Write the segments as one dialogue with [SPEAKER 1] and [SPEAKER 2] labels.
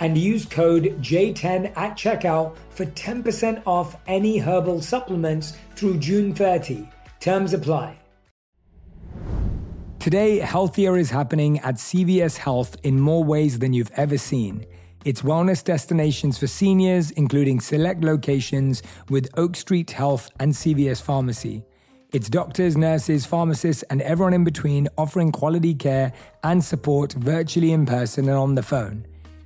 [SPEAKER 1] and use code J10 at checkout for 10% off any herbal supplements through June 30. Terms apply. Today, healthier is happening at CVS Health in more ways than you've ever seen. It's wellness destinations for seniors, including select locations with Oak Street Health and CVS Pharmacy. It's doctors, nurses, pharmacists, and everyone in between offering quality care and support virtually in person and on the phone.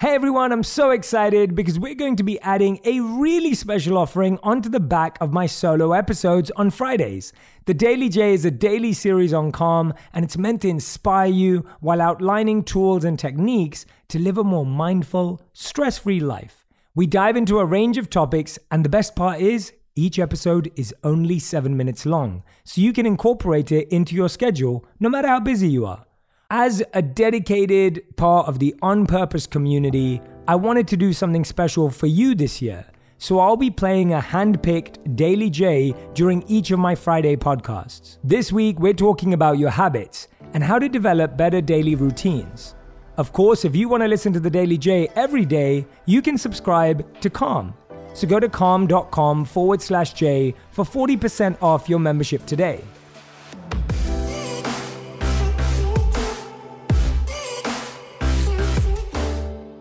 [SPEAKER 1] Hey everyone, I'm so excited because we're going to be adding a really special offering onto the back of my solo episodes on Fridays. The Daily Jay is a daily series on calm and it's meant to inspire you while outlining tools and techniques to live a more mindful, stress free life. We dive into a range of topics, and the best part is each episode is only seven minutes long, so you can incorporate it into your schedule no matter how busy you are. As a dedicated part of the On Purpose community, I wanted to do something special for you this year. So I'll be playing a hand picked Daily Jay during each of my Friday podcasts. This week, we're talking about your habits and how to develop better daily routines. Of course, if you want to listen to the Daily Jay every day, you can subscribe to Calm. So go to calm.com forward slash J for 40% off your membership today.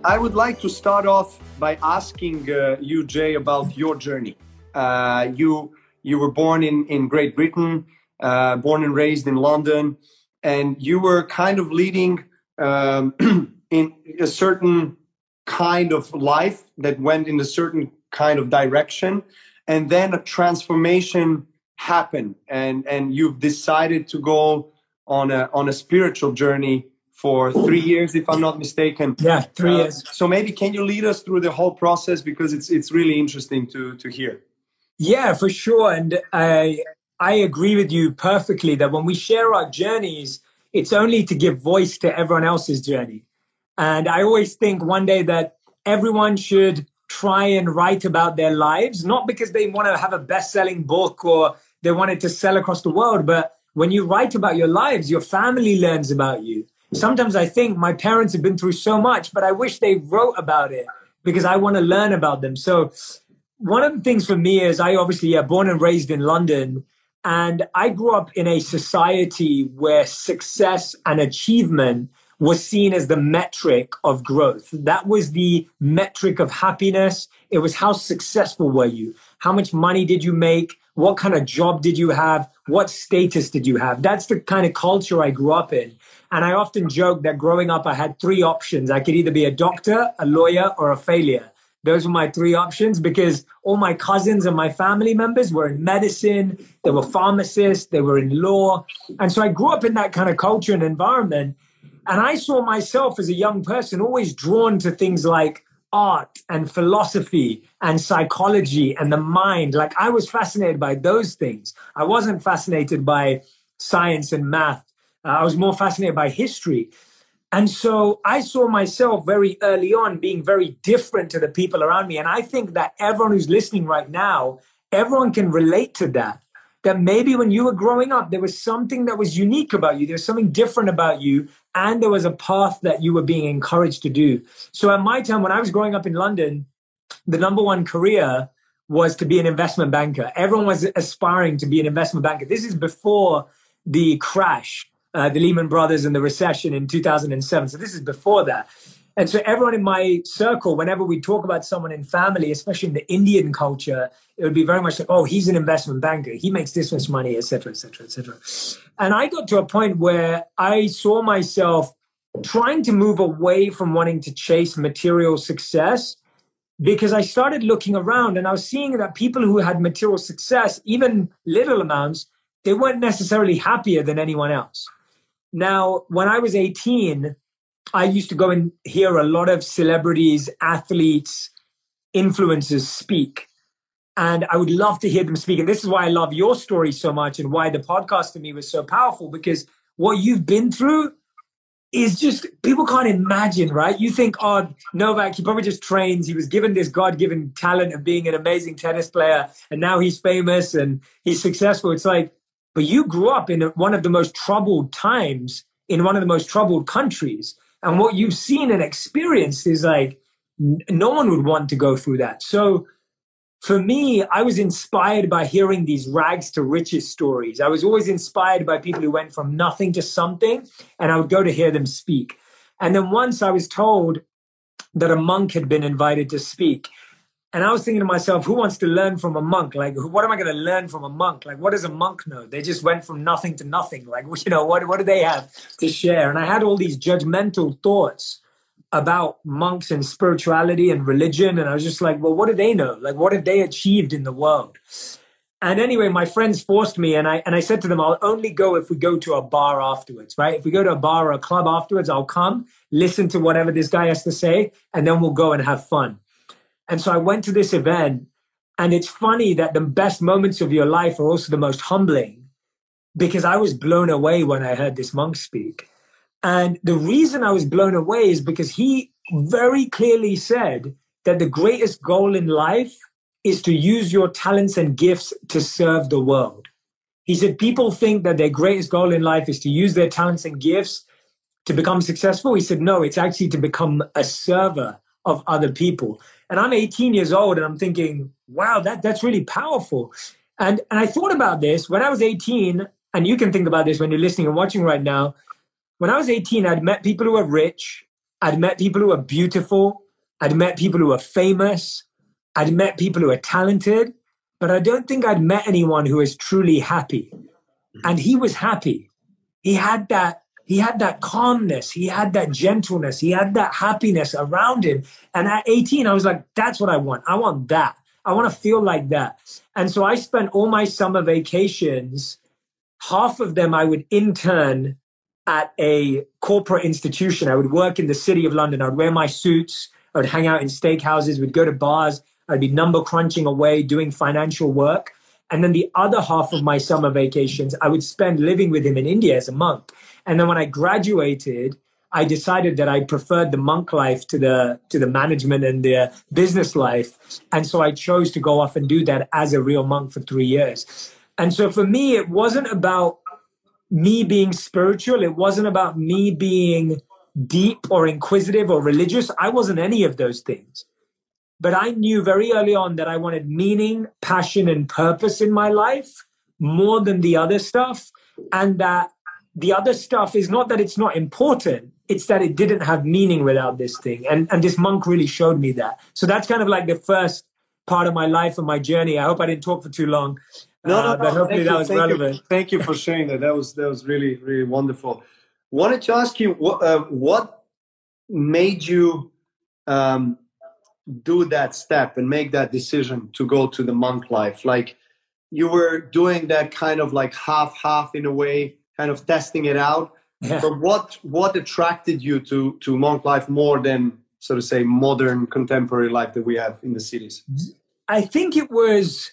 [SPEAKER 2] I would like to start off by asking uh, you, Jay, about your journey. Uh, you you were born in in Great Britain, uh, born and raised in London, and you were kind of leading um, in a certain kind of life that went in a certain kind of direction, and then a transformation happened, and and you've decided to go on a on a spiritual journey for three years, if I'm not mistaken.
[SPEAKER 1] Yeah, three uh, years.
[SPEAKER 2] So maybe can you lead us through the whole process because it's it's really interesting to to hear.
[SPEAKER 1] Yeah, for sure, and I I agree with you perfectly that when we share our journeys, it's only to give voice to everyone else's journey. And I always think one day that everyone should try and write about their lives, not because they want to have a best-selling book or they want it to sell across the world, but when you write about your lives, your family learns about you sometimes I think my parents have been through so much, but I wish they wrote about it because I want to learn about them. So one of the things for me is I obviously yeah, born and raised in London. And I grew up in a society where success and achievement was seen as the metric of growth. That was the metric of happiness. It was how successful were you? How much money did you make? What kind of job did you have? What status did you have? That's the kind of culture I grew up in. And I often joke that growing up, I had three options. I could either be a doctor, a lawyer, or a failure. Those were my three options because all my cousins and my family members were in medicine, they were pharmacists, they were in law. And so I grew up in that kind of culture and environment. And I saw myself as a young person always drawn to things like art and philosophy and psychology and the mind. Like I was fascinated by those things. I wasn't fascinated by science and math. Uh, I was more fascinated by history. And so I saw myself very early on being very different to the people around me. And I think that everyone who's listening right now, everyone can relate to that. That maybe when you were growing up, there was something that was unique about you. There was something different about you. And there was a path that you were being encouraged to do. So at my time, when I was growing up in London, the number one career was to be an investment banker. Everyone was aspiring to be an investment banker. This is before the crash uh, the Lehman Brothers and the recession in 2007. So this is before that. And so everyone in my circle, whenever we talk about someone in family, especially in the Indian culture, it would be very much like, oh, he's an investment banker. He makes this much money, etc., etc., etc. And I got to a point where I saw myself trying to move away from wanting to chase material success because I started looking around and I was seeing that people who had material success, even little amounts, they weren't necessarily happier than anyone else. Now, when I was 18, I used to go and hear a lot of celebrities, athletes, influencers speak. And I would love to hear them speak. And this is why I love your story so much and why the podcast to me was so powerful because what you've been through is just people can't imagine, right? You think, oh, Novak, he probably just trains. He was given this God given talent of being an amazing tennis player, and now he's famous and he's successful. It's like, but you grew up in one of the most troubled times in one of the most troubled countries. And what you've seen and experienced is like, no one would want to go through that. So for me, I was inspired by hearing these rags to riches stories. I was always inspired by people who went from nothing to something, and I would go to hear them speak. And then once I was told that a monk had been invited to speak. And I was thinking to myself, who wants to learn from a monk? Like, what am I going to learn from a monk? Like, what does a monk know? They just went from nothing to nothing. Like, you know, what, what do they have to share? And I had all these judgmental thoughts about monks and spirituality and religion. And I was just like, well, what do they know? Like, what have they achieved in the world? And anyway, my friends forced me, and I and I said to them, I'll only go if we go to a bar afterwards, right? If we go to a bar or a club afterwards, I'll come, listen to whatever this guy has to say, and then we'll go and have fun. And so I went to this event, and it's funny that the best moments of your life are also the most humbling because I was blown away when I heard this monk speak. And the reason I was blown away is because he very clearly said that the greatest goal in life is to use your talents and gifts to serve the world. He said people think that their greatest goal in life is to use their talents and gifts to become successful. He said, no, it's actually to become a server of other people. And I'm 18 years old and I'm thinking, wow, that, that's really powerful. And, and I thought about this when I was 18, and you can think about this when you're listening and watching right now. When I was 18, I'd met people who were rich, I'd met people who were beautiful, I'd met people who were famous, I'd met people who were talented, but I don't think I'd met anyone who was truly happy. And he was happy. He had that he had that calmness, he had that gentleness, he had that happiness around him. And at 18, I was like, that's what I want. I want that. I want to feel like that. And so I spent all my summer vacations, half of them I would intern at a corporate institution. I would work in the city of London. I'd wear my suits. I would hang out in steakhouses. We'd go to bars. I'd be number crunching away, doing financial work. And then the other half of my summer vacations, I would spend living with him in India as a monk. And then when I graduated, I decided that I preferred the monk life to the to the management and the business life. And so I chose to go off and do that as a real monk for three years. And so for me, it wasn't about me being spiritual. It wasn't about me being deep or inquisitive or religious. I wasn't any of those things. But I knew very early on that I wanted meaning, passion, and purpose in my life more than the other stuff. And that the other stuff is not that it's not important it's that it didn't have meaning without this thing. And and this monk really showed me that. So that's kind of like the first part of my life and my journey. I hope i didn't talk for too long.
[SPEAKER 2] No, no, uh,
[SPEAKER 1] no. but hopefully that was
[SPEAKER 2] thank
[SPEAKER 1] relevant.
[SPEAKER 2] You. thank you for sharing that. That was that was really really wonderful. Wanted to ask you what uh, what made you um, do that step and make that decision to go to the monk life? Like you were doing that kind of like half half in a way kind of testing it out Yeah. But what what attracted you to to monk life more than so to say modern contemporary life that we have in the cities?
[SPEAKER 1] I think it was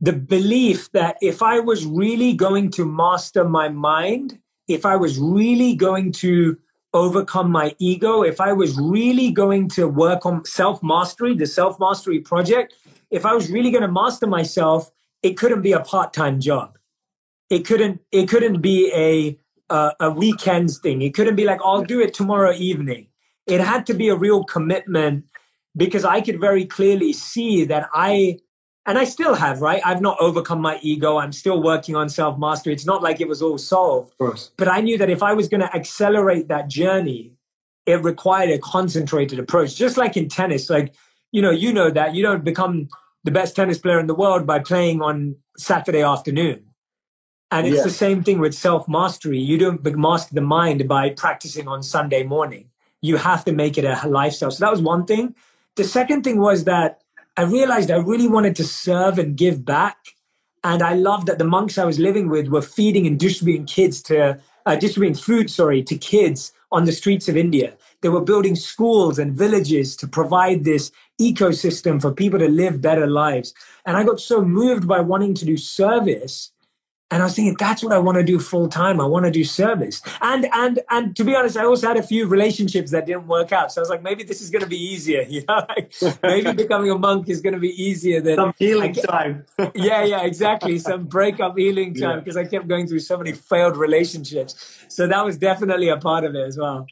[SPEAKER 1] the belief that if I was really going to master my mind, if I was really going to overcome my ego, if I was really going to work on self mastery, the self mastery project, if I was really going to master myself, it couldn't be a part time job. It couldn't. It couldn't be a a, a weekends thing. It couldn't be like I'll do it tomorrow evening. It had to be a real commitment because I could very clearly see that I and I still have, right? I've not overcome my ego. I'm still working on self mastery. It's not like it was all solved. But I knew that if I was going to accelerate that journey, it required a concentrated approach. Just like in tennis, like, you know, you know that you don't become the best tennis player in the world by playing on Saturday afternoon. And it's yeah. the same thing with self mastery. You don't master the mind by practicing on Sunday morning. You have to make it a lifestyle. So that was one thing. The second thing was that I realized I really wanted to serve and give back. And I loved that the monks I was living with were feeding and distributing kids to, uh, distributing food, sorry, to kids on the streets of India. They were building schools and villages to provide this ecosystem for people to live better lives. And I got so moved by wanting to do service and I was thinking, that's what I want to do full time. I want to do service. And and and to be honest, I also had a few relationships that didn't work out. So I was like, maybe this is going to be easier. You know, like maybe becoming a monk is going to be easier than
[SPEAKER 2] some healing time.
[SPEAKER 1] yeah, yeah, exactly. Some breakup healing time because yeah. I kept going through so many failed relationships. So that was definitely a part of it as well.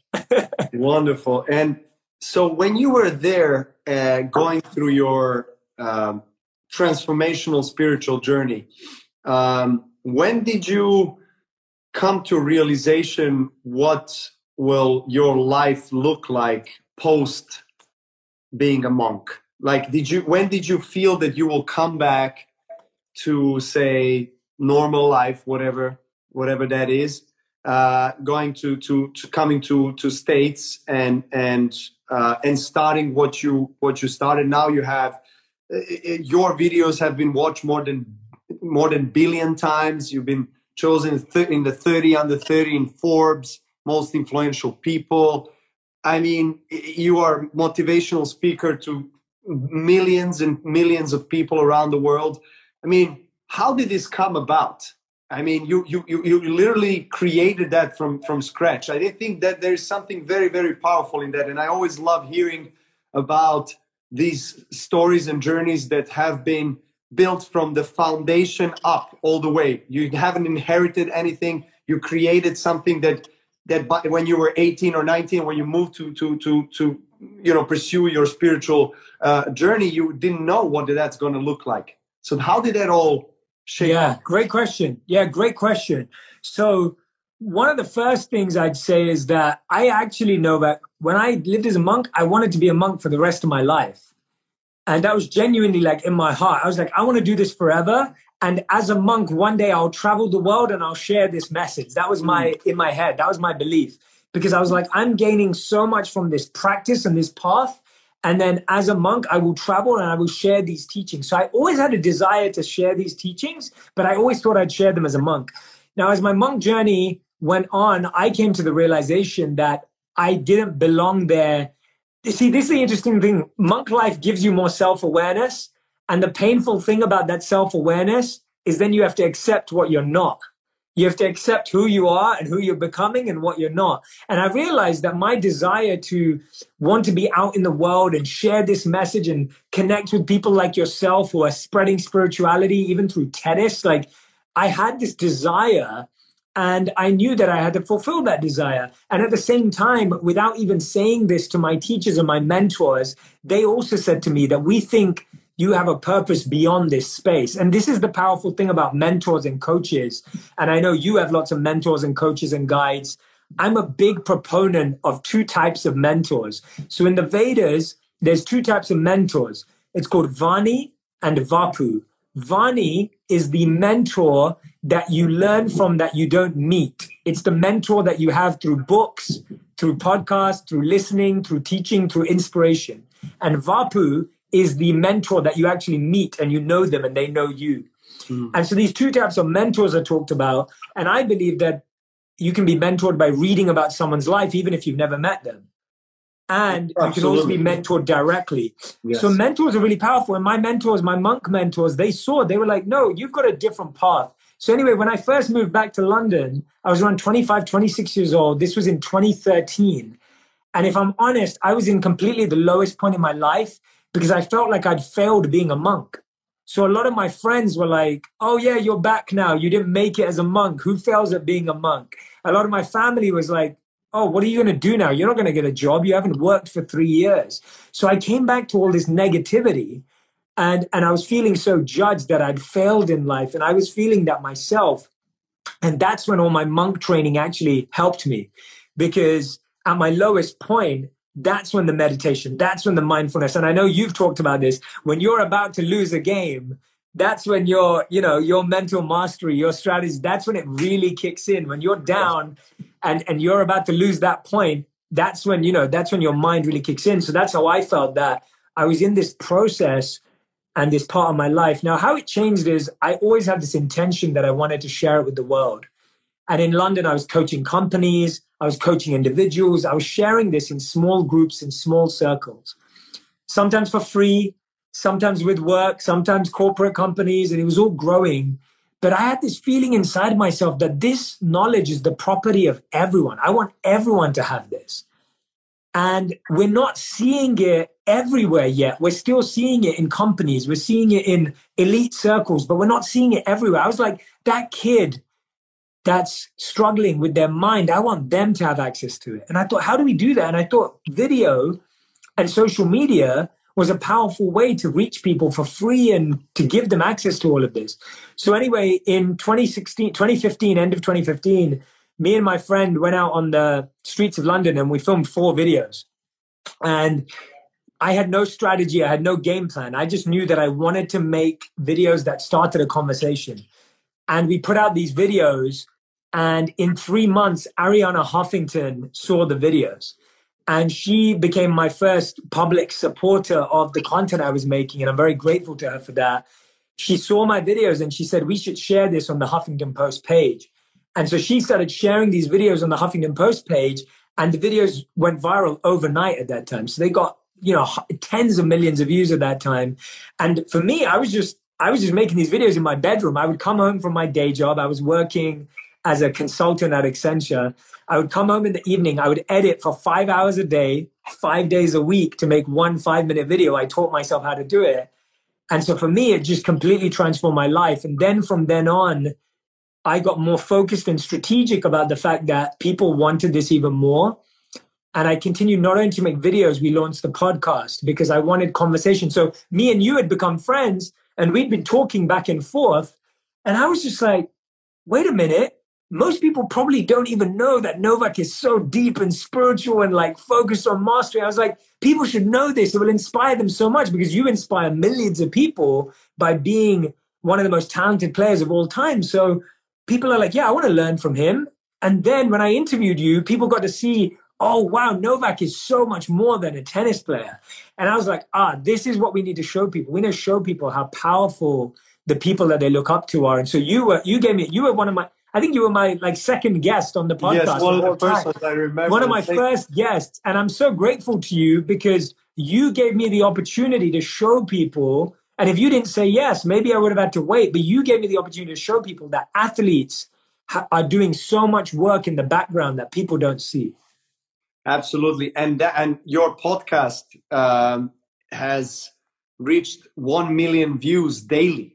[SPEAKER 2] Wonderful. And so when you were there, uh, going through your um, transformational spiritual journey. Um, when did you come to realization what will your life look like post being a monk? Like did you when did you feel that you will come back to say normal life whatever whatever that is uh, going to, to to coming to to states and and uh, and starting what you what you started? Now you have uh, your videos have been watched more than more than billion times. You've been chosen in the 30 under 30 in Forbes, most influential people. I mean, you are motivational speaker to millions and millions of people around the world. I mean, how did this come about? I mean, you you you, you literally created that from from scratch. I think that there's something very very powerful in that, and I always love hearing about these stories and journeys that have been built from the foundation up all the way. You haven't inherited anything. You created something that that by, when you were 18 or 19, when you moved to to to to you know pursue your spiritual uh, journey, you didn't know what that's going to look like. So how did that all shape?
[SPEAKER 1] Yeah,
[SPEAKER 2] up?
[SPEAKER 1] great question. Yeah, great question. So one of the first things I'd say is that I actually know that when I lived as a monk, I wanted to be a monk for the rest of my life. And that was genuinely like in my heart. I was like, I want to do this forever. And as a monk, one day I'll travel the world and I'll share this message. That was my, mm. in my head, that was my belief. Because I was like, I'm gaining so much from this practice and this path. And then as a monk, I will travel and I will share these teachings. So I always had a desire to share these teachings, but I always thought I'd share them as a monk. Now, as my monk journey went on, I came to the realization that I didn't belong there you see, this is the interesting thing. Monk life gives you more self awareness. And the painful thing about that self awareness is then you have to accept what you're not. You have to accept who you are and who you're becoming and what you're not. And I realized that my desire to want to be out in the world and share this message and connect with people like yourself who are spreading spirituality, even through tennis, like I had this desire and I knew that I had to fulfill that desire. And at the same time, without even saying this to my teachers and my mentors, they also said to me that we think you have a purpose beyond this space. And this is the powerful thing about mentors and coaches. And I know you have lots of mentors and coaches and guides. I'm a big proponent of two types of mentors. So in the Vedas, there's two types of mentors. It's called Vani and Vapu. Vani is the mentor that you learn from that you don't meet. It's the mentor that you have through books, through podcasts, through listening, through teaching, through inspiration. And Vapu is the mentor that you actually meet and you know them and they know you. Mm. And so these two types of mentors are talked about. And I believe that you can be mentored by reading about someone's life, even if you've never met them. And Absolutely. you can also be mentored directly. Yes. So mentors are really powerful. And my mentors, my monk mentors, they saw, they were like, no, you've got a different path. So anyway, when I first moved back to London, I was around 25, 26 years old. This was in 2013. And if I'm honest, I was in completely the lowest point in my life because I felt like I'd failed being a monk. So a lot of my friends were like, "Oh yeah, you're back now. You didn't make it as a monk. Who fails at being a monk?" A lot of my family was like, "Oh, what are you going to do now? You're not going to get a job. You haven't worked for 3 years." So I came back to all this negativity and and I was feeling so judged that I'd failed in life and I was feeling that myself. And that's when all my monk training actually helped me because at my lowest point, that's when the meditation, that's when the mindfulness, and I know you've talked about this, when you're about to lose a game, that's when your, you know, your mental mastery, your strategy, that's when it really kicks in. When you're down and, and you're about to lose that point, that's when, you know, that's when your mind really kicks in. So that's how I felt that I was in this process and this part of my life. Now, how it changed is I always had this intention that I wanted to share it with the world. And in London, I was coaching companies, I was coaching individuals, I was sharing this in small groups, in small circles, sometimes for free, sometimes with work, sometimes corporate companies, and it was all growing. But I had this feeling inside myself that this knowledge is the property of everyone. I want everyone to have this. And we're not seeing it everywhere yet. We're still seeing it in companies, we're seeing it in elite circles, but we're not seeing it everywhere. I was like, that kid that's struggling with their mind. I want them to have access to it. And I thought, how do we do that? And I thought video and social media was a powerful way to reach people for free and to give them access to all of this. So anyway, in 2016, 2015, end of 2015, me and my friend went out on the streets of London and we filmed four videos. And I had no strategy, I had no game plan. I just knew that I wanted to make videos that started a conversation. And we put out these videos and in three months, Arianna Huffington saw the videos. And she became my first public supporter of the content I was making. And I'm very grateful to her for that. She saw my videos and she said, we should share this on the Huffington Post page. And so she started sharing these videos on the Huffington Post page. And the videos went viral overnight at that time. So they got, you know, tens of millions of views at that time. And for me, I was just, I was just making these videos in my bedroom. I would come home from my day job. I was working as a consultant at Accenture. I would come home in the evening, I would edit for five hours a day, five days a week to make one five minute video. I taught myself how to do it. And so for me, it just completely transformed my life. And then from then on, I got more focused and strategic about the fact that people wanted this even more. And I continued not only to make videos, we launched the podcast because I wanted conversation. So me and you had become friends and we'd been talking back and forth. And I was just like, wait a minute, most people probably don't even know that Novak is so deep and spiritual and like focused on mastery. I was like, people should know this. It will inspire them so much because you inspire millions of people by being one of the most talented players of all time. So people are like, yeah, I want to learn from him. And then when I interviewed you, people got to see, oh, wow, Novak is so much more than a tennis player. And I was like, ah, this is what we need to show people. We need to show people how powerful the people that they look up to are. And so you were, you gave me, you were one of my, I think you were my like second guest on the podcast.
[SPEAKER 2] Yes, one of the first ones I remember.
[SPEAKER 1] One of my first guests, and I'm so grateful to you because you gave me the opportunity to show people. And if you didn't say yes, maybe I would have had to wait. But you gave me the opportunity to show people that athletes ha- are doing so much work in the background that people don't see.
[SPEAKER 2] Absolutely, and that, and your podcast um, has reached one million views daily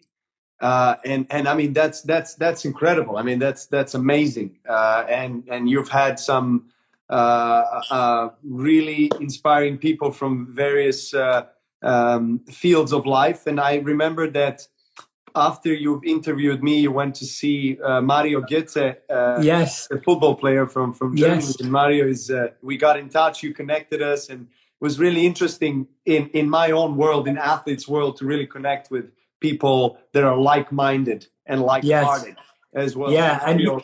[SPEAKER 2] uh, and and I mean that's that's that's incredible. I mean that's that's amazing. Uh, and and you've had some uh, uh really inspiring people from various uh, um, fields of life. And I remember that after you've interviewed me, you went to see uh, Mario Götze,
[SPEAKER 1] yes,
[SPEAKER 2] a football player from from Germany. Yes. And Mario is. we got in touch. You connected us, and it was really interesting in in my own world, in athletes' world, to really connect with people that are like-minded and like-hearted yes. as well.
[SPEAKER 1] Yeah, and you,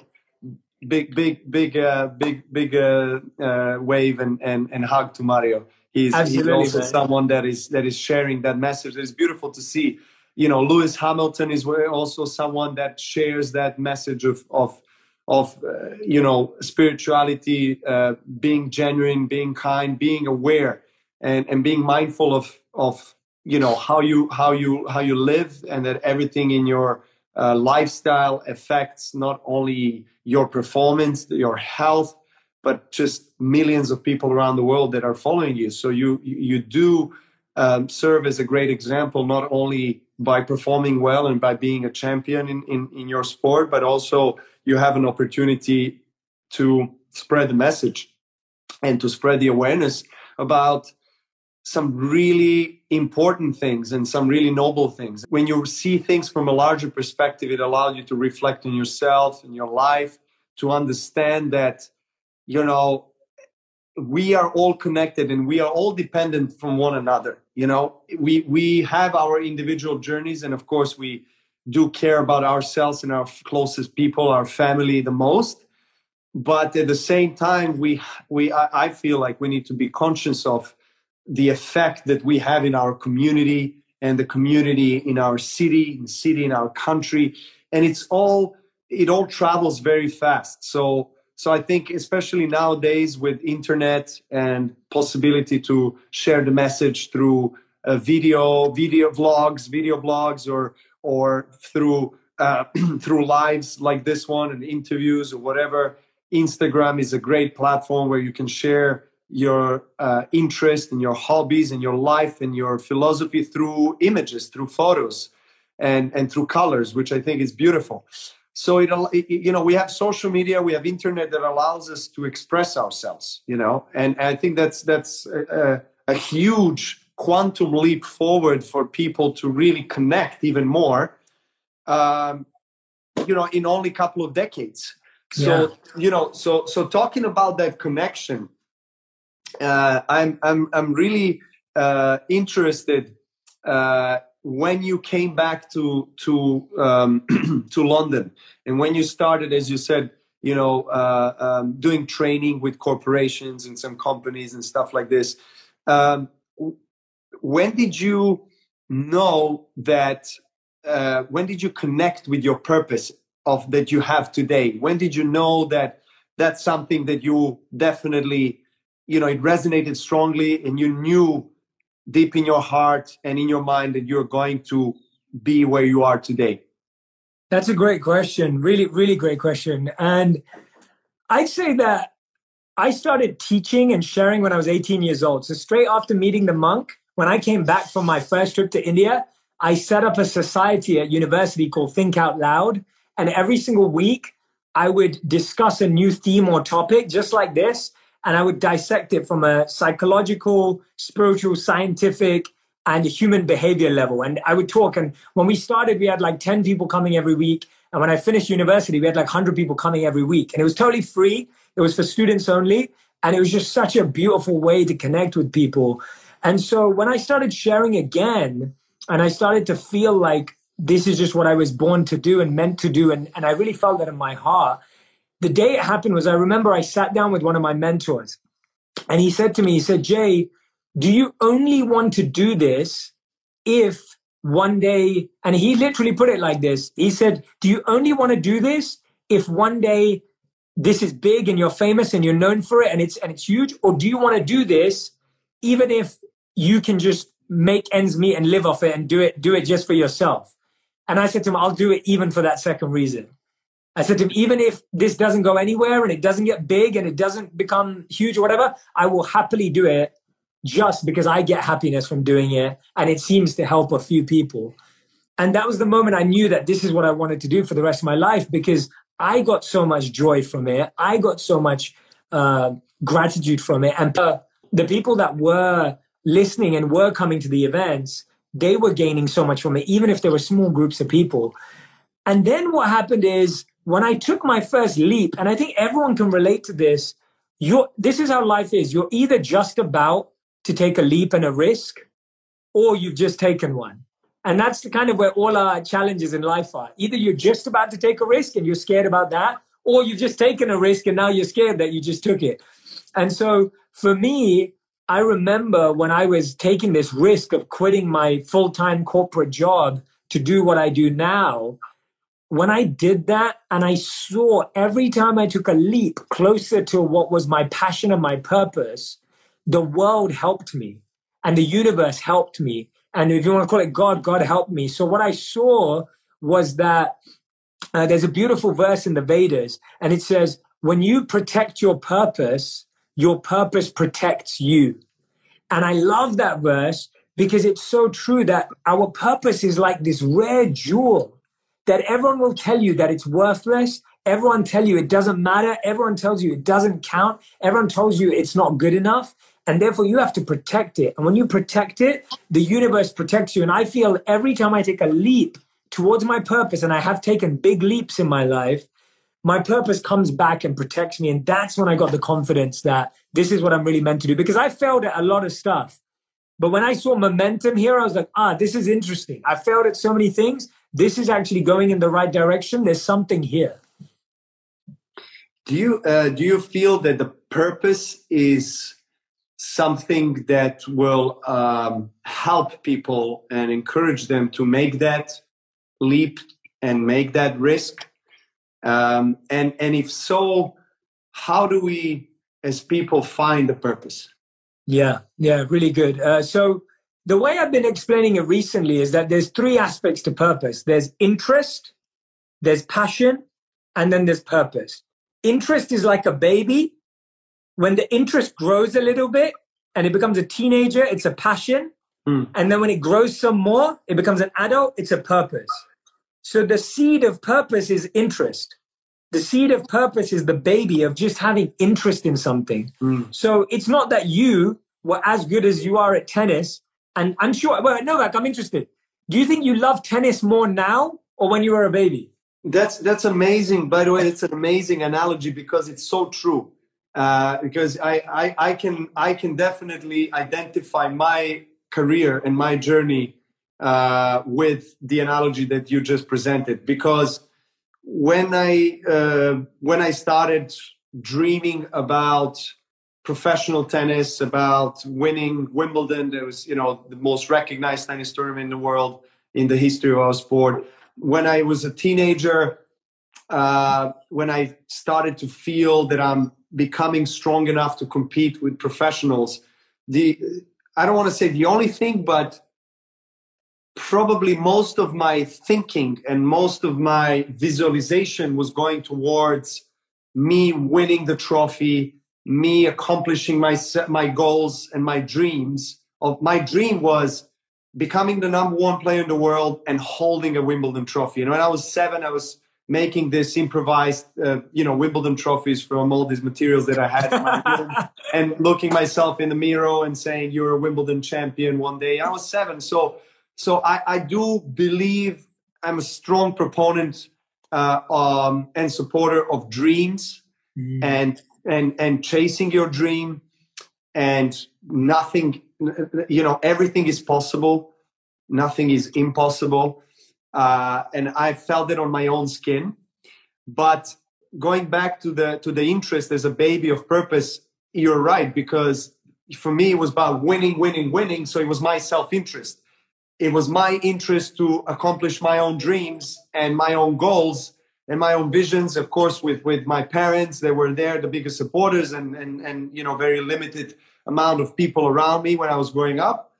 [SPEAKER 2] big, big, big, uh, big, big uh, uh, wave and, and and hug to Mario. He's, also man. someone that is that is sharing that message. It's beautiful to see. You know, Lewis Hamilton is also someone that shares that message of of of uh, you know spirituality, uh, being genuine, being kind, being aware, and and being mindful of of you know how you how you how you live, and that everything in your uh, lifestyle affects not only your performance, your health, but just millions of people around the world that are following you. So you you do um, serve as a great example, not only by performing well and by being a champion in, in, in your sport, but also you have an opportunity to spread the message and to spread the awareness about some really important things and some really noble things. When you see things from a larger perspective, it allows you to reflect on yourself and your life, to understand that, you know, we are all connected and we are all dependent from one another. You know, we we have our individual journeys, and of course, we do care about ourselves and our closest people, our family, the most. But at the same time, we we I feel like we need to be conscious of the effect that we have in our community and the community in our city, in city in our country, and it's all it all travels very fast. So so I think especially nowadays with internet and possibility to share the message through uh, video, video vlogs, video blogs, or or through uh, through lives like this one and interviews or whatever. Instagram is a great platform where you can share your uh, interest and your hobbies and your life and your philosophy through images, through photos, and and through colors, which I think is beautiful. So it, you know, we have social media, we have internet that allows us to express ourselves. You know, and, and I think that's that's a, a huge quantum leap forward for people to really connect even more. Um, you know, in only a couple of decades. So yeah. you know, so so talking about that connection uh, I'm I'm I'm really uh, interested uh, when you came back to to um, to London and when you started, as you said, you know, uh, um, doing training with corporations and some companies and stuff like this. Um, when did you know that? Uh, when did you connect with your purpose of that you have today? When did you know that that's something that you definitely you know it resonated strongly and you knew deep in your heart and in your mind that you're going to be where you are today?
[SPEAKER 1] That's a great question. Really really great question. And i'd say that i started teaching and sharing when i was 18 years old. So straight after meeting the monk when i came back from my first trip to india i set up a society at university called think out loud. And every single week i would discuss a new theme or topic just like this and I would dissect it from a psychological, spiritual, scientific, and human behavior level. And I would talk. And when we started, we had like 10 people coming every week. And when I finished university, we had like 100 people coming every week. And it was totally free, it was for students only. And it was just such a beautiful way to connect with people. And so when I started sharing again, and I started to feel like this is just what I was born to do and meant to do, and, and I really felt that in my heart, the day it happened was I remember I sat down with one of my mentors and he said to me, he said, Jay, do you only want to do this if one day, and he literally put it like this. He said, Do you only want to do this if one day this is big and you're famous and you're known for it and it's and it's huge? Or do you want to do this even if you can just make ends meet and live off it and do it do it just for yourself? And i said to him i'll do it even for that second reason I said to him, even if this doesn't go anywhere and it doesn't get big and it doesn't become huge or whatever, I will happily do it just because I get happiness from doing it and it seems to help a few people. And that was the moment I knew that this is what I wanted to do for the rest of my life because I got so much joy from it. I got so much uh, gratitude from it. And uh, the people that were listening and were coming to the events, they were gaining so much from it, even if there were small groups of people. And then what happened is when I took my first leap, and I think everyone can relate to this, you're, this is how life is. You're either just about to take a leap and a risk, or you've just taken one. And that's the kind of where all our challenges in life are. Either you're just about to take a risk and you're scared about that, or you've just taken a risk and now you're scared that you just took it. And so for me, I remember when I was taking this risk of quitting my full time corporate job to do what I do now, when I did that and I saw every time I took a leap closer to what was my passion and my purpose, the world helped me and the universe helped me. And if you want to call it God, God helped me. So what I saw was that uh, there's a beautiful verse in the Vedas and it says, when you protect your purpose, your purpose protects you. And I love that verse because it's so true that our purpose is like this rare jewel that everyone will tell you that it's worthless. Everyone tell you it doesn't matter. Everyone tells you it doesn't count. Everyone tells you it's not good enough. And therefore you have to protect it. And when you protect it, the universe protects you. And I feel every time I take a leap towards my purpose, and I have taken big leaps in my life, my purpose comes back and protects me. And that's when I got the confidence that this is what I'm really meant to do. Because I failed at a lot of stuff. But when I saw momentum here, I was like, ah, this is interesting. I failed at so many things. This is actually going in the right direction. There's something here.
[SPEAKER 2] Do you uh, do you feel that the purpose is something that will um, help people and encourage them to make that leap and make that risk? Um, and and if so, how do we as people find the purpose?
[SPEAKER 1] Yeah, yeah, really good. Uh, so the way I've been explaining it recently is that there's three aspects to purpose. There's interest, there's passion, and then there's purpose. Interest is like a baby. When the interest grows a little bit and it becomes a teenager, it's a passion. Mm. And then when it grows some more, it becomes an adult, it's a purpose. So the seed of purpose is interest. The seed of purpose is the baby of just having interest in something. Mm. So it's not that you were as good as you are at tennis. And I'm sure, well, Novak, I'm interested. Do you think you love tennis more now or when you were a baby?
[SPEAKER 2] That's that's amazing. By the way, it's an amazing analogy because it's so true. Uh, because I, I I can I can definitely identify my career and my journey uh, with the analogy that you just presented. Because when I uh, when I started dreaming about professional tennis, about winning Wimbledon, there was you know the most recognized tennis tournament in the world in the history of our sport. When I was a teenager, uh, when I started to feel that I'm becoming strong enough to compete with professionals, the I don't want to say the only thing, but probably most of my thinking and most of my visualization was going towards me winning the trophy, me accomplishing my my goals and my dreams. Of my dream was becoming the number one player in the world and holding a Wimbledon trophy. And when I was seven, I was making this improvised, uh, you know, Wimbledon trophies from all these materials that I had in my room, and looking myself in the mirror and saying, "You're a Wimbledon champion one day." I was seven, so so I, I do believe I'm a strong proponent uh, um, and supporter of dreams mm. and and and chasing your dream and nothing you know everything is possible. Nothing is impossible. Uh, and i felt it on my own skin. But going back to the to the interest as a baby of purpose you're right because for me it was about winning winning winning. So it was my self-interest. It was my interest to accomplish my own dreams and my own goals and my own visions of course with with my parents they were there the biggest supporters and and and you know very limited amount of people around me when i was growing up.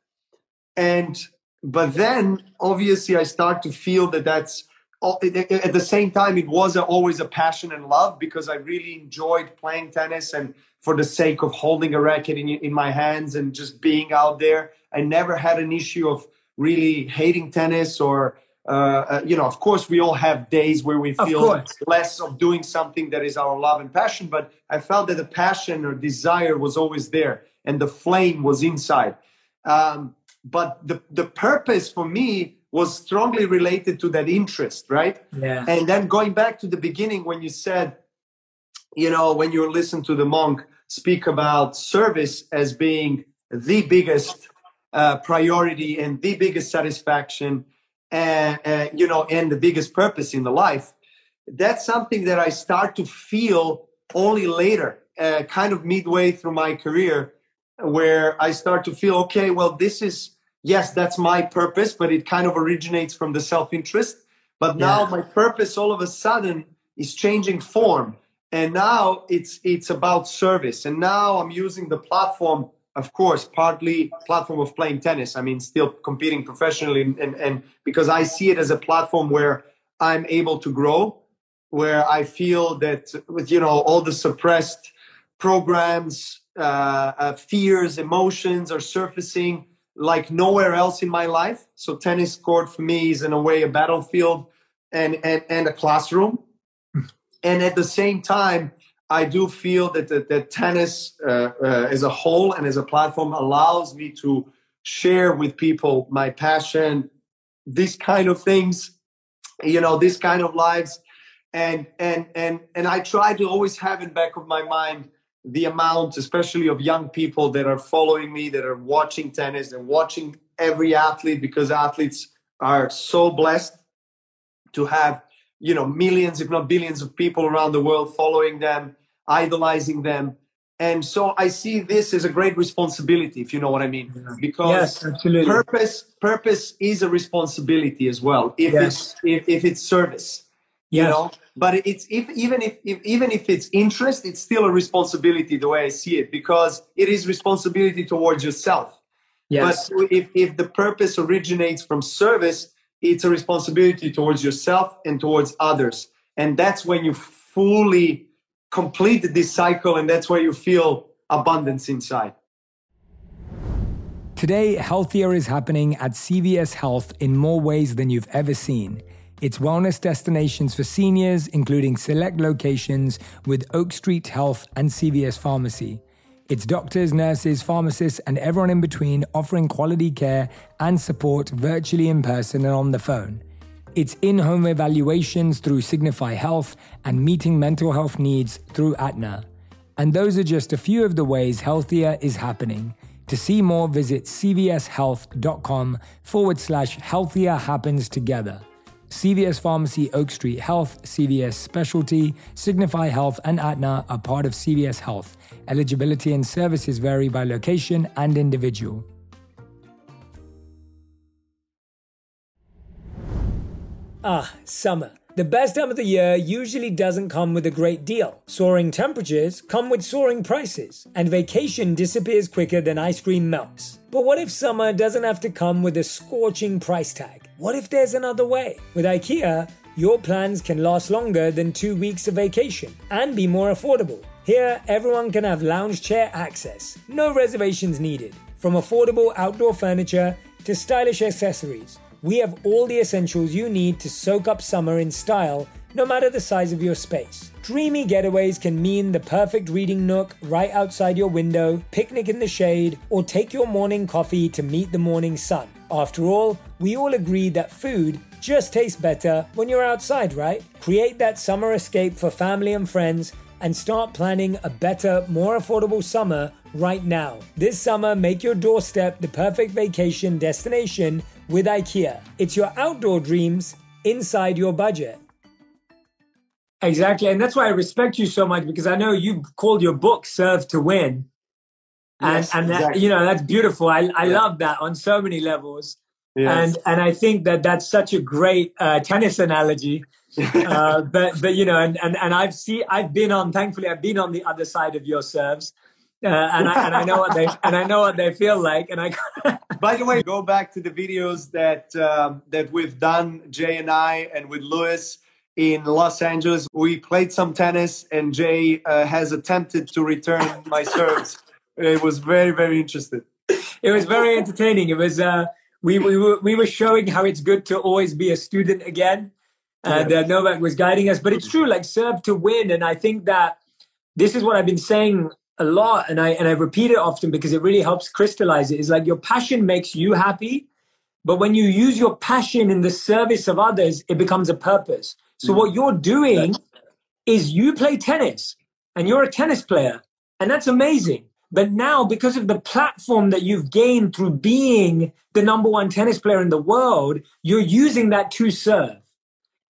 [SPEAKER 2] And but then obviously i start to feel that that's at the same time it was always a passion and love because i really enjoyed playing tennis and for the sake of holding a racket in, in my hands and just being out there. I never had an issue of really hating tennis or uh, uh, you know, of course, we all have days where we feel of less of doing something that is our love and passion. But I felt that the passion or desire was always there, and the flame was inside. Um, but the the purpose for me was strongly related to that interest, right?
[SPEAKER 1] Yeah.
[SPEAKER 2] And then going back to the beginning when you said, you know, when you listen to the monk speak about service as being the biggest uh, priority and the biggest satisfaction and uh, you know and the biggest purpose in the life that's something that i start to feel only later uh, kind of midway through my career where i start to feel okay well this is yes that's my purpose but it kind of originates from the self-interest But now yeah. my purpose all of a sudden is changing form. And now it's it's about service. And now I'm using the platform, of course, partly platform of playing tennis. I mean, still competing professionally and, and, and because I see it as a platform where I'm able to grow, where I feel that with you know all the suppressed programs, uh, uh, fears, emotions are surfacing like nowhere else in my life. So tennis court for me is in a way a battlefield and and, and a classroom. and at the same time, I do feel that that, that tennis uh, uh, as a whole and as a platform allows me to share with people my passion, these kind of things, you know, this kind of lives, and and and and I try to always have in back of my mind the amount, especially of young people that are following me, that are watching tennis and watching every athlete, because athletes are so blessed to have, you know, millions, if not billions of people around the world following them, idolizing them. And so I see this as a great responsibility, if you know what I mean. Because
[SPEAKER 1] yes,
[SPEAKER 2] purpose purpose is a responsibility as well, if yes. it's if, if it's service. Yes. You know, but it's if even if, if even if it's interest it's still a responsibility the way i see it because it is responsibility towards yourself yes. but if, if the purpose originates from service it's a responsibility towards yourself and towards others and that's when you fully complete this cycle and that's where you feel abundance inside
[SPEAKER 3] Today, healthier is happening at CVS Health in more ways than you've ever seen. It's wellness destinations for seniors, including select locations with Oak Street Health and CVS Pharmacy. It's doctors, nurses, pharmacists, and everyone in between offering quality care and support virtually in person and on the phone. It's in home evaluations through Signify Health and meeting mental health needs through Aetna. And those are just a few of the ways healthier is happening. To see more, visit cvshealth.com forward slash healthier happens together. CVS Pharmacy, Oak Street Health, CVS Specialty, Signify Health, and Aetna are part of CVS Health. Eligibility and services vary by location and individual.
[SPEAKER 1] Ah, summer. The best time of the year usually doesn't come with a great deal. Soaring temperatures come with soaring prices, and vacation disappears quicker than ice cream melts. But what if summer doesn't have to come with a scorching price tag? What if there's another way? With IKEA, your plans can last longer than two weeks of vacation and be more affordable. Here, everyone can have lounge chair access, no reservations needed. From affordable outdoor furniture to stylish accessories, we have all the essentials you need to soak up summer in style, no matter the size of your space. Dreamy getaways can mean the perfect reading nook right outside your window, picnic in the shade, or take your morning coffee to meet the morning sun. After all, we all agree that food just tastes better when you're outside, right? Create that summer escape for family and friends and start planning a better, more affordable summer right now. This summer, make your doorstep the perfect vacation destination with IKEA. It's your outdoor dreams inside your budget. Exactly. And that's why I respect you so much because I know you called your book Serve to Win. And, yes, and that, exactly. you know, that's beautiful. I, I yeah. love that on so many levels. Yes. And, and I think that that's such a great uh, tennis analogy. Uh, but, but, you know, and, and, and I've seen, I've been on, thankfully, I've been on the other side of your serves. Uh, and, I, and I know what they and I know what they feel like. And I.
[SPEAKER 2] By the way, go back to the videos that um, that we've done, Jay and I, and with Lewis in Los Angeles. We played some tennis, and Jay uh, has attempted to return my serves. It was very, very interesting.
[SPEAKER 1] It was very entertaining. It was. Uh, we, we, were, we were showing how it's good to always be a student again. And uh, Novak was guiding us. But it's true, like serve to win. And I think that this is what I've been saying a lot and I and I repeat it often because it really helps crystallize it. Is like your passion makes you happy, but when you use your passion in the service of others, it becomes a purpose. So mm-hmm. what you're doing is you play tennis and you're a tennis player, and that's amazing. But now, because of the platform that you've gained through being the number one tennis player in the world, you're using that to serve.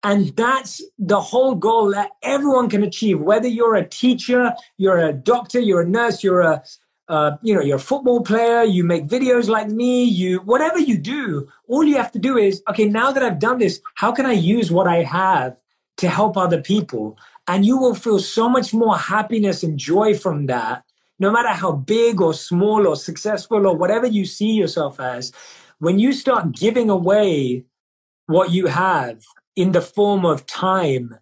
[SPEAKER 1] And that's the whole goal that everyone can achieve, whether you're a teacher, you're a doctor, you're a nurse, you're a, uh, you know, you're a football player, you make videos like me, you, whatever you do, all you have to do is, okay, now that I've done this, how can I use what I have to help other people? And you will feel so much more happiness and joy from that, no matter how big or small or successful or whatever you see yourself as. When you start giving away what you have in the form of time,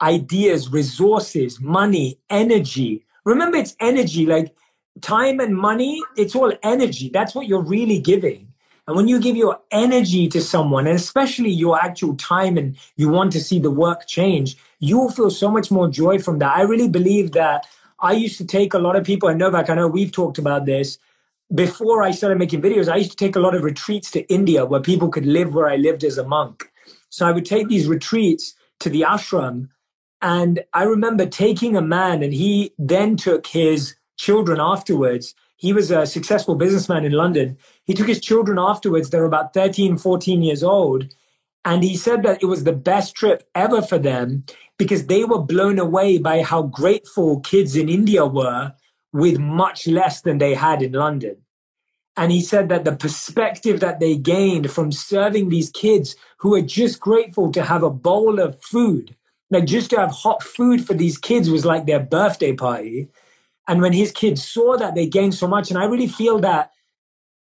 [SPEAKER 1] ideas, resources, money, energy. Remember, it's energy. Like time and money, it's all energy. That's what you're really giving. And when you give your energy to someone, and especially your actual time, and you want to see the work change, you will feel so much more joy from that. I really believe that I used to take a lot of people, and Novak, I know we've talked about this. Before I started making videos, I used to take a lot of retreats to India where people could live where I lived as a monk. So I would take these retreats to the ashram. And I remember taking a man, and he then took his children afterwards. He was a successful businessman in London. He took his children afterwards. They were about 13, 14 years old. And he said that it was the best trip ever for them because they were blown away by how grateful kids in India were with much less than they had in London. And he said that the perspective that they gained from serving these kids who are just grateful to have a bowl of food, like just to have hot food for these kids was like their birthday party. And when his kids saw that, they gained so much. And I really feel that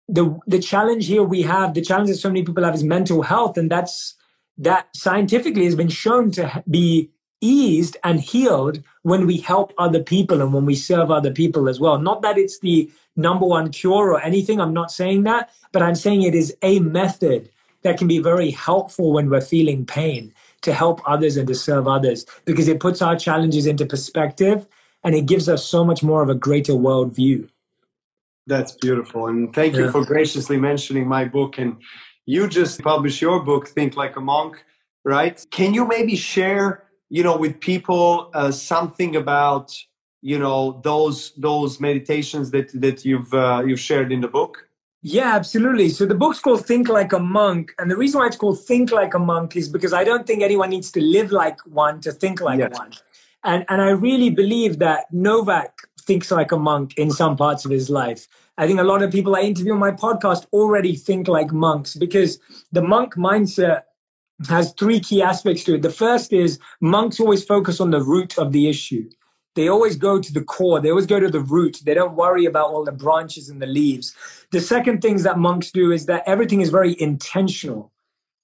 [SPEAKER 1] the the challenge here we have, the challenge that so many people have is mental health, and that's that scientifically has been shown to be eased and healed when we help other people and when we serve other people as well. Not that it's the number one cure or anything. I'm not saying that, but I'm saying it is a method that can be very helpful when we're feeling pain to help others and to serve others because it puts our challenges into perspective and it gives us so much more of a greater world view.
[SPEAKER 2] That's beautiful. And thank you yeah. for graciously mentioning my book. And you just published your book, Think Like a Monk, right? Can you maybe share, you know, with people uh, something about, you know, those those meditations that that you've uh, you've shared in the book?
[SPEAKER 1] Yeah, absolutely. So the book's called Think Like a Monk. And the reason why it's called Think Like a Monk is because I don't think anyone needs to live like one to think like yes. one. And, and I really believe that Novak thinks like a monk in some parts of his life. I think a lot of people I interview on my podcast already think like monks because the monk mindset has three key aspects to it. The first is monks always focus on the root of the issue. They always go to the core. They always go to the root. They don't worry about all the branches and the leaves. The second things that monks do is that everything is very intentional.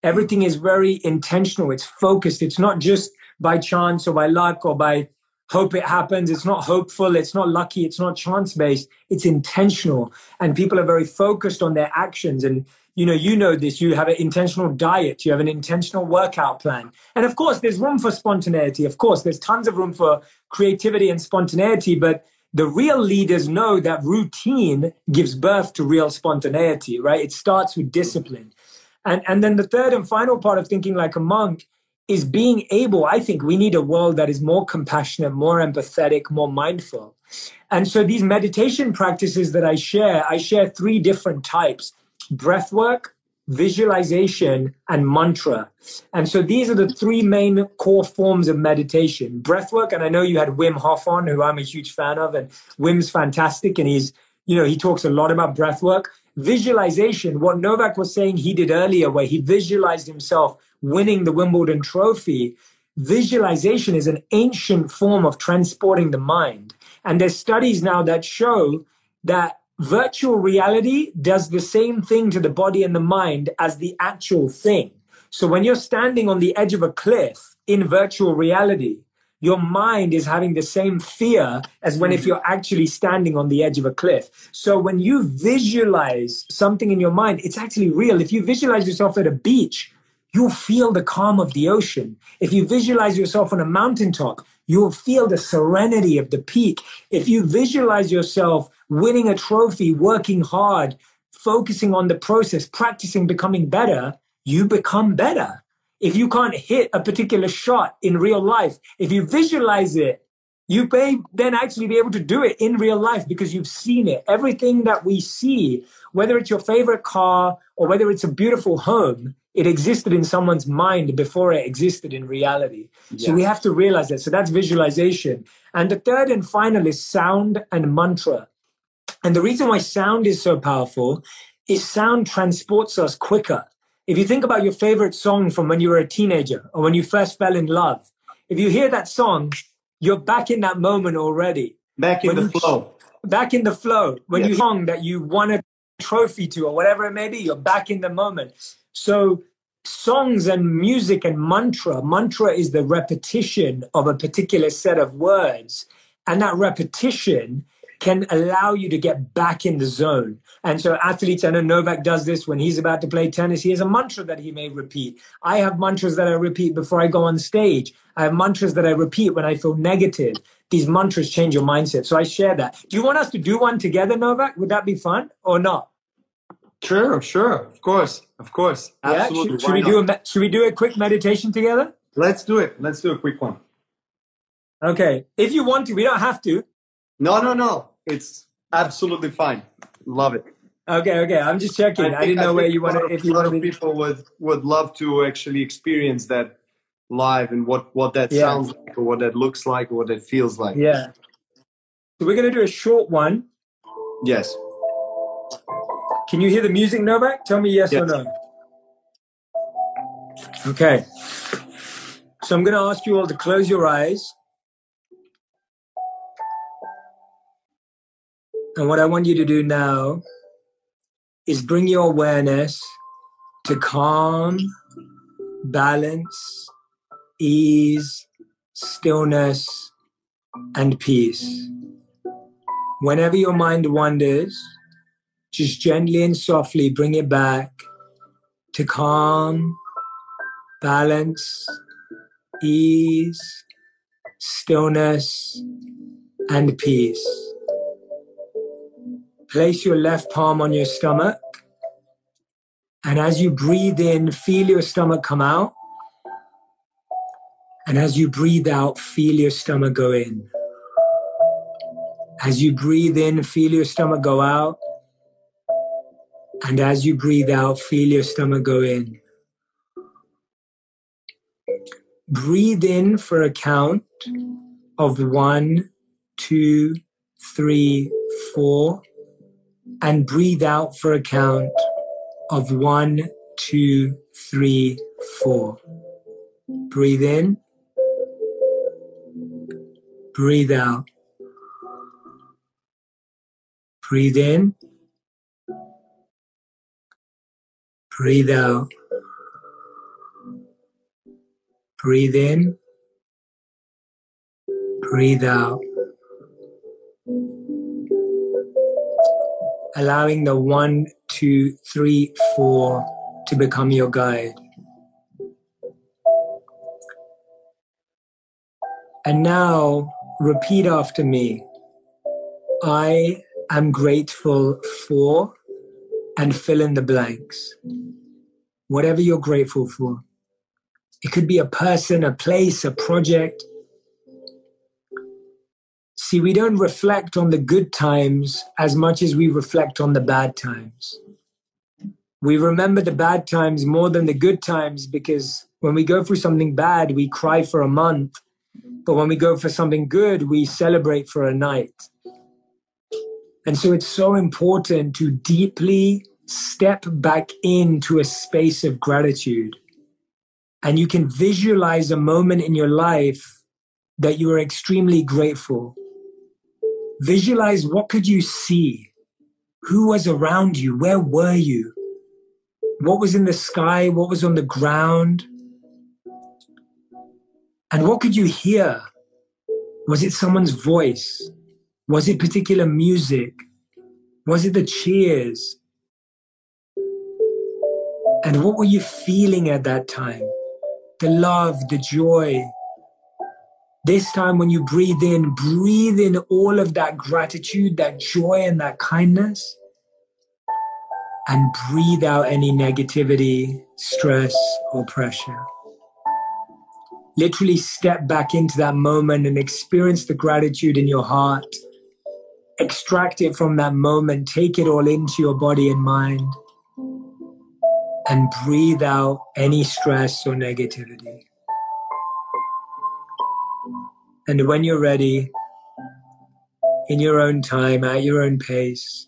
[SPEAKER 1] Everything is very intentional. It's focused. It's not just by chance or by luck or by hope it happens. It's not hopeful. It's not lucky. It's not chance based. It's intentional. And people are very focused on their actions. And, you know, you know this. You have an intentional diet. You have an intentional workout plan. And of course, there's room for spontaneity. Of course, there's tons of room for creativity and spontaneity. But the real leaders know that routine gives birth to real spontaneity, right? It starts with discipline. And, and then the third and final part of thinking like a monk is being able, I think we need a world that is more compassionate, more empathetic, more mindful. And so these meditation practices that I share, I share three different types breath work, visualization, and mantra. And so these are the three main core forms of meditation breath work. And I know you had Wim Hof on, who I'm a huge fan of, and Wim's fantastic. And he's, you know, he talks a lot about breath work. Visualization, what Novak was saying he did earlier, where he visualized himself winning the Wimbledon trophy, visualization is an ancient form of transporting the mind. And there's studies now that show that virtual reality does the same thing to the body and the mind as the actual thing. So when you're standing on the edge of a cliff in virtual reality, your mind is having the same fear as when if mm. you're actually standing on the edge of a cliff. So when you visualize something in your mind, it's actually real. If you visualize yourself at a beach, you'll feel the calm of the ocean. If you visualize yourself on a mountaintop, you'll feel the serenity of the peak. If you visualize yourself winning a trophy, working hard, focusing on the process, practicing becoming better, you become better. If you can't hit a particular shot in real life, if you visualize it, you may then actually be able to do it in real life because you've seen it. Everything that we see, whether it's your favorite car or whether it's a beautiful home, it existed in someone's mind before it existed in reality. So we have to realize that. So that's visualization. And the third and final is sound and mantra. And the reason why sound is so powerful is sound transports us quicker. If you think about your favorite song from when you were a teenager or when you first fell in love, if you hear that song, you're back in that moment already.
[SPEAKER 2] Back in
[SPEAKER 1] When
[SPEAKER 2] the
[SPEAKER 1] you-
[SPEAKER 2] flow.
[SPEAKER 1] Back in the flow. When
[SPEAKER 2] Yes.
[SPEAKER 1] you song that you won a trophy to or whatever it may be, you're back in the moment. So songs and music and mantra, mantra is the repetition of a particular set of words. And that repetition can allow you to get back in the zone. And so athletes, I know Novak does this when he's about to play tennis. He has a mantra that he may repeat. I have mantras that I repeat before I go on stage. I have mantras that I repeat when I feel negative. These mantras change your mindset. So I share that. Do you want us to do one together, Novak? Would that be fun or not?
[SPEAKER 2] Sure, sure. Of course. Of course.
[SPEAKER 1] Yeah? Should, should we do a should we do a quick meditation together?
[SPEAKER 2] Let's do it. Let's do a quick one.
[SPEAKER 1] Okay. If you want to, we don't have to.
[SPEAKER 2] No, no, no. It's absolutely fine. Love it.
[SPEAKER 1] Okay, okay. I'm just checking. I, didn't know where you want to. If you
[SPEAKER 2] a lot of people would would love to actually experience that live and what what that
[SPEAKER 1] Yeah.
[SPEAKER 2] sounds like or what that looks like or what that feels like.
[SPEAKER 1] Yeah. So we're gonna do a short one.
[SPEAKER 2] Yes.
[SPEAKER 1] Can you hear the music, Novak? Tell me yes, or no. Okay. So I'm going to ask you all to close your eyes. And what I want you to do now is bring your awareness to calm, balance, ease, stillness, and peace. Whenever your mind wanders, just gently and softly bring it back to calm, balance, ease, stillness, and peace. Place your left palm on your stomach. And as you breathe in, feel your stomach come out. And as you breathe out, feel your stomach go in. As you breathe in, feel your stomach go out. And as you breathe out, feel your stomach go in. Breathe in for a count of one, two, three, four. And breathe out for a count of one, two, three, four. Breathe in. Breathe out. Breathe in. Breathe out. Breathe in. Breathe out. Allowing the one, two, three, four to become your guide. And now repeat after me. I am grateful for and fill in the blanks. Whatever you're grateful for. It could be a person, a place, a project. See, we don't reflect on the good times as much as we reflect on the bad times. We remember the bad times more than the good times because when we go through something bad, we cry for a month. But when we go for something good, we celebrate for a night. And so it's so important to deeply step back into a space of gratitude. And you can visualize a moment in your life that you are extremely grateful. Visualize what could you see? Who was around you? Where were you? What was in the sky? What was on the ground? And what could you hear? Was it someone's voice? Was it particular music? Was it the cheers? And what were you feeling at that time? The love, the joy. This time, when you breathe in, breathe in all of that gratitude, that joy, and that kindness. And breathe out any negativity, stress, or pressure. Literally step back into that moment and experience the gratitude in your heart. Extract it from that moment, take it all into your body and mind and breathe out any stress or negativity. And when you're ready, in your own time, at your own pace.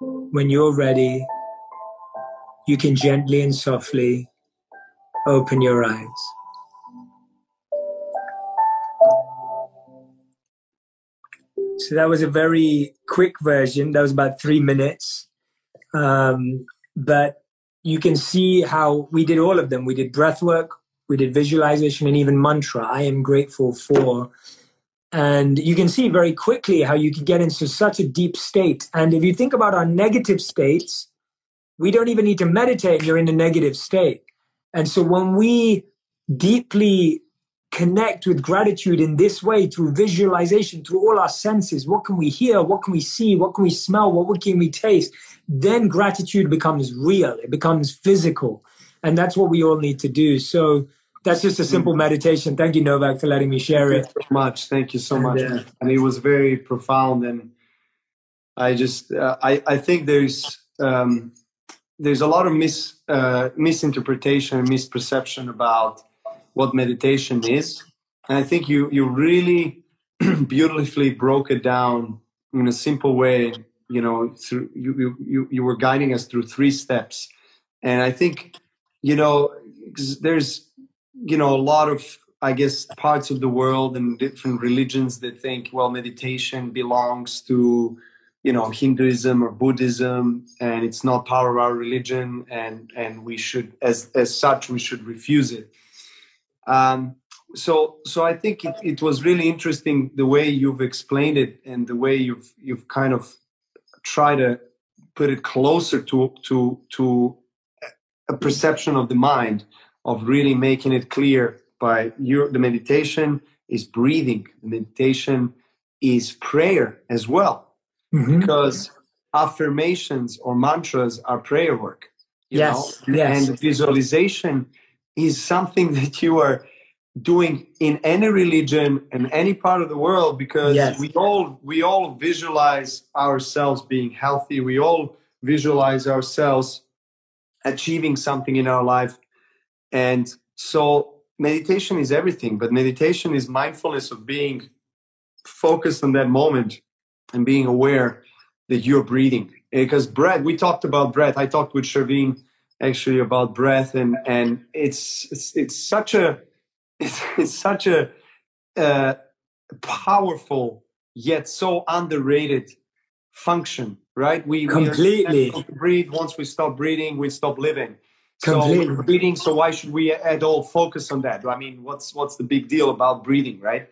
[SPEAKER 1] When you're ready, you can gently and softly open your eyes. So that was a very quick version. That was about three minutes. Um, but you can see how we did all of them. We did breath work, we did visualization, and even mantra. I am grateful for. And you can see very quickly how you can get into such a deep state. And if you think about our negative states, we don't even need to meditate, you're in a negative state. And so when we deeply connect with gratitude in this way through visualization, through all our senses, what can we hear? What can we see? What can we smell? What can we taste? Then gratitude becomes real, it becomes physical. And that's what we all need to do. So that's just a simple meditation. Thank you, Novak, for letting me share it.
[SPEAKER 2] Thank you so much. Thank you so and, much. Uh, and it was very profound. And I just, uh, I, I think there's, um, there's a lot of mis, uh, misinterpretation and misperception about what meditation is. And I think you, you really beautifully broke it down in a simple way. You know, through you, you, you were guiding us through three steps. And I think, you know, there's, you know, a lot of, I guess, parts of the world and different religions that think, well, meditation belongs to, you know hinduism or buddhism and it's not part of our religion and and we should as as such we should refuse it um, so so i think it, it was really interesting the way you've explained it and the way you've you've kind of tried to put it closer to to to a perception of the mind of really making it clear by your the meditation is breathing the meditation is prayer as well mm-hmm. because affirmations or mantras are prayer work.
[SPEAKER 1] yes,
[SPEAKER 2] know?
[SPEAKER 1] yes.
[SPEAKER 2] And visualization is something that you are doing in any religion in any part of the world because yes. we all we all visualize ourselves being healthy we all visualize ourselves achieving something in our life and so meditation is everything but meditation is mindfulness of being focused on that moment and being aware that you're breathing. Because breath, we talked about breath. I talked with Shervin actually about breath, and and it's it's, it's such a it's, it's such a uh, powerful yet so underrated function, right?
[SPEAKER 1] We completely
[SPEAKER 2] we breathe. Once we stop breathing, we stop living.
[SPEAKER 1] Completely.
[SPEAKER 2] So breathing. So why should we at all focus on that? I mean, what's what's the big deal about breathing, right?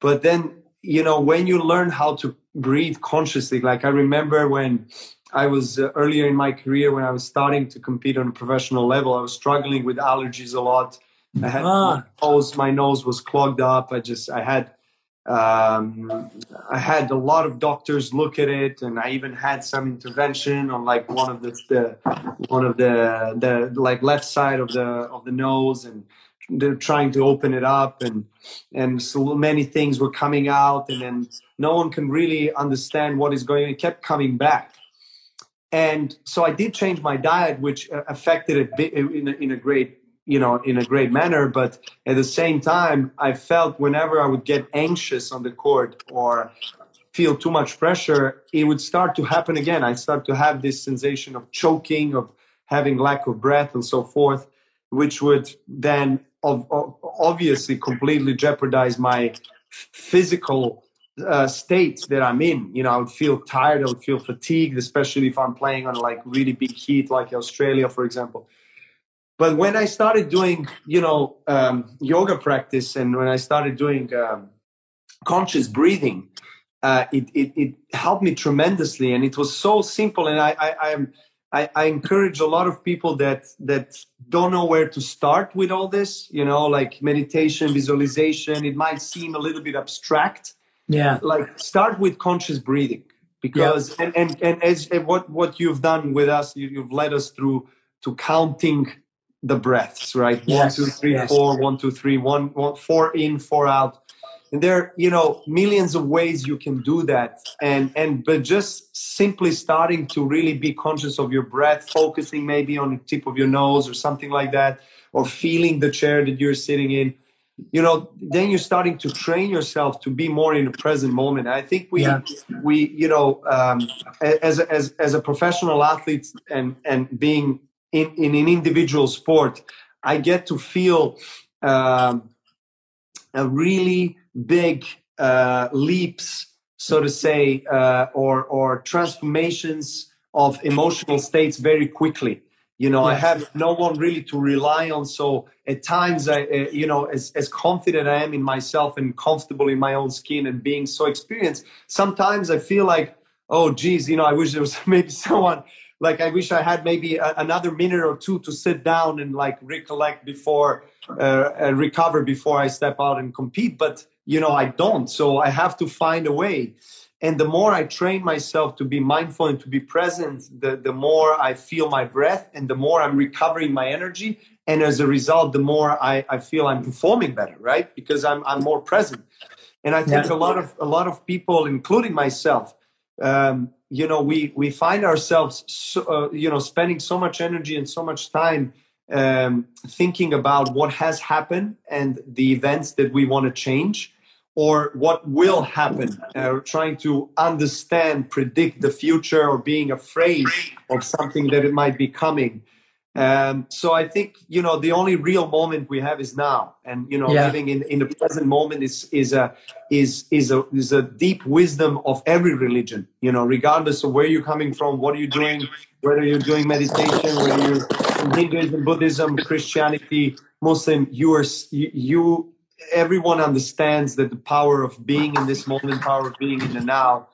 [SPEAKER 2] But then you know when you learn how to breathe consciously. Like i remember when i was uh, earlier in my career when i was starting to compete on a professional level i was struggling with allergies a lot. I had ah. my nose my nose was clogged up. I just i had um, I had a lot of doctors look at it, and I even had some intervention on like one of the, the one of the the like left side of the of the nose, and they're trying to open it up and and so many things were coming out and then no one can really understand what is going on. It kept coming back. And so i did change my diet which uh, affected it in a, in a great you know in a great manner. But at the same time i felt whenever i would get anxious on the court or feel too much pressure it would start to happen again. I start to have this sensation of choking of having lack of breath and so forth which would then of, of obviously completely jeopardize my physical uh, state that I'm in. You know, I would feel tired, I would feel fatigued, especially if I'm playing on like really big heat, like Australia, for example. But when I started doing, you know, um, yoga practice and when I started doing um, conscious breathing, uh, it, it, it helped me tremendously. And it was so simple. And I, I, I am I, I, encourage a lot of people that that don't know where to start with all this. You know, like meditation, visualization. It might seem a little bit abstract.
[SPEAKER 1] Yeah.
[SPEAKER 2] Like start with conscious breathing because yeah. and, and and as and what what you've done with us, you, have led us through to counting the breaths, right?
[SPEAKER 1] Yes.
[SPEAKER 2] One, two, three,
[SPEAKER 1] yes.
[SPEAKER 2] four. One, two, three. One, one, four in, four out and there are you know millions of ways you can do that and and but just simply starting to really be conscious of your breath focusing maybe on the tip of your nose or something like that or feeling the chair that you're sitting in you know then you're starting to train yourself to be more in the present moment i think we yeah. we you know um, as, as as a professional athlete and and being in in an individual sport i get to feel um, a really big uh, leaps so to say uh, or or transformations of emotional states very quickly you know yes. i have no one really to rely on so at times i uh, you know as, as confident i am in myself and comfortable in my own skin and being so experienced sometimes i feel like oh geez you know i wish there was maybe someone like i wish i had maybe a, another minute or two to sit down and like recollect before uh, and recover before i step out and compete but you know i don't. So i have to find a way. And the more i train myself to be mindful and to be present the, the more i feel my breath and the more i'm recovering my energy. And as a result the more i, I feel i'm performing better right? Because i'm, I'm more present. And i think yeah. a lot of a lot of people including myself um, you know we we find ourselves so, uh, you know spending so much energy and so much time um, thinking about what has happened and the events that we want to change or what will happen, uh, trying to understand, predict the future, or being afraid of something that it might be coming. Um, so I think you know the only real moment we have is now, and you know yeah. living in, in the present moment is is a is is a is a deep wisdom of every religion. You know, regardless of where you're coming from, what are you doing, whether you're doing meditation, whether you're in Hinduism, Buddhism, Christianity, Muslim, you are you everyone understands that the power of being in this moment, power of being in the now,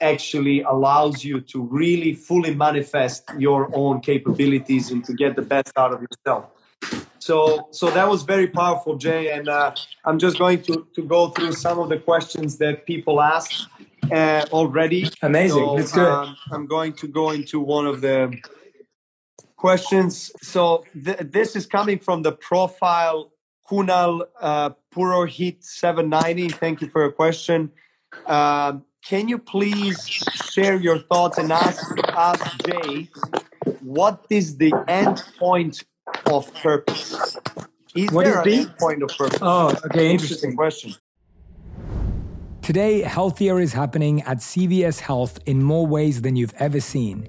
[SPEAKER 2] actually allows you to really fully manifest your own capabilities and to get the best out of yourself. So, so that was very powerful, Jay. And uh, I'm just going to, to go through some of the questions that people asked uh, already.
[SPEAKER 1] Amazing. So, Let's do um,
[SPEAKER 2] I'm going to go into one of the questions. So th- this is coming from the profile Kunal uh, Purohit 790. Thank you for your question. Uh, can you please share your thoughts and ask, ask Jay what is the end point of purpose? Is what there is an end point of purpose?
[SPEAKER 1] Oh, okay, interesting.
[SPEAKER 2] interesting question.
[SPEAKER 3] Today, healthier is happening at CVS Health in more ways than you've ever seen.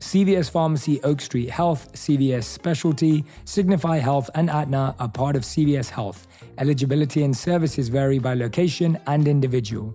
[SPEAKER 3] CVS Pharmacy, Oak Street Health, CVS Specialty, Signify Health, and Aetna are part of CVS Health. Eligibility and services vary by location and individual.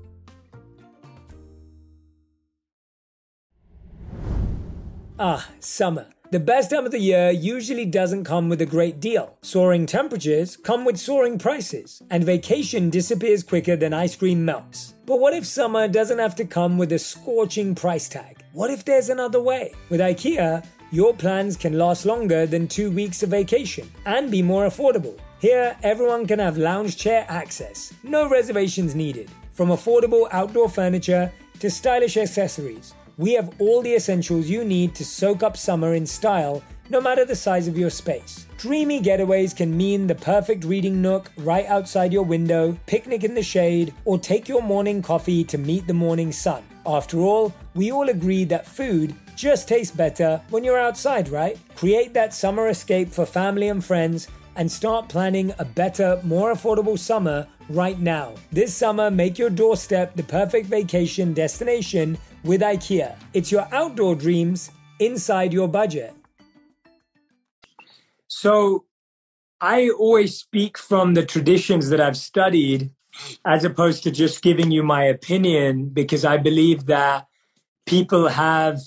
[SPEAKER 1] Ah, summer. The best time of the year usually doesn't come with a great deal. Soaring temperatures come with soaring prices, and vacation disappears quicker than ice cream melts. But what if summer doesn't have to come with a scorching price tag? What if there's another way? With IKEA, your plans can last longer than two weeks of vacation and be more affordable. Here, everyone can have lounge chair access, no reservations needed. From affordable outdoor furniture to stylish accessories we have all the essentials you need to soak up summer in style, no matter the size of your space. Dreamy getaways can mean the perfect reading nook right outside your window, picnic in the shade, or take your morning coffee to meet the morning sun. After all, we all agree that food just tastes better when you're outside, right? Create that summer escape for family and friends and start planning a better, more affordable summer right now. This summer, make your doorstep the perfect vacation destination with IKEA. It's your outdoor dreams inside your budget. So, I always speak from the traditions that I've studied as opposed to just giving you my opinion because I believe that people have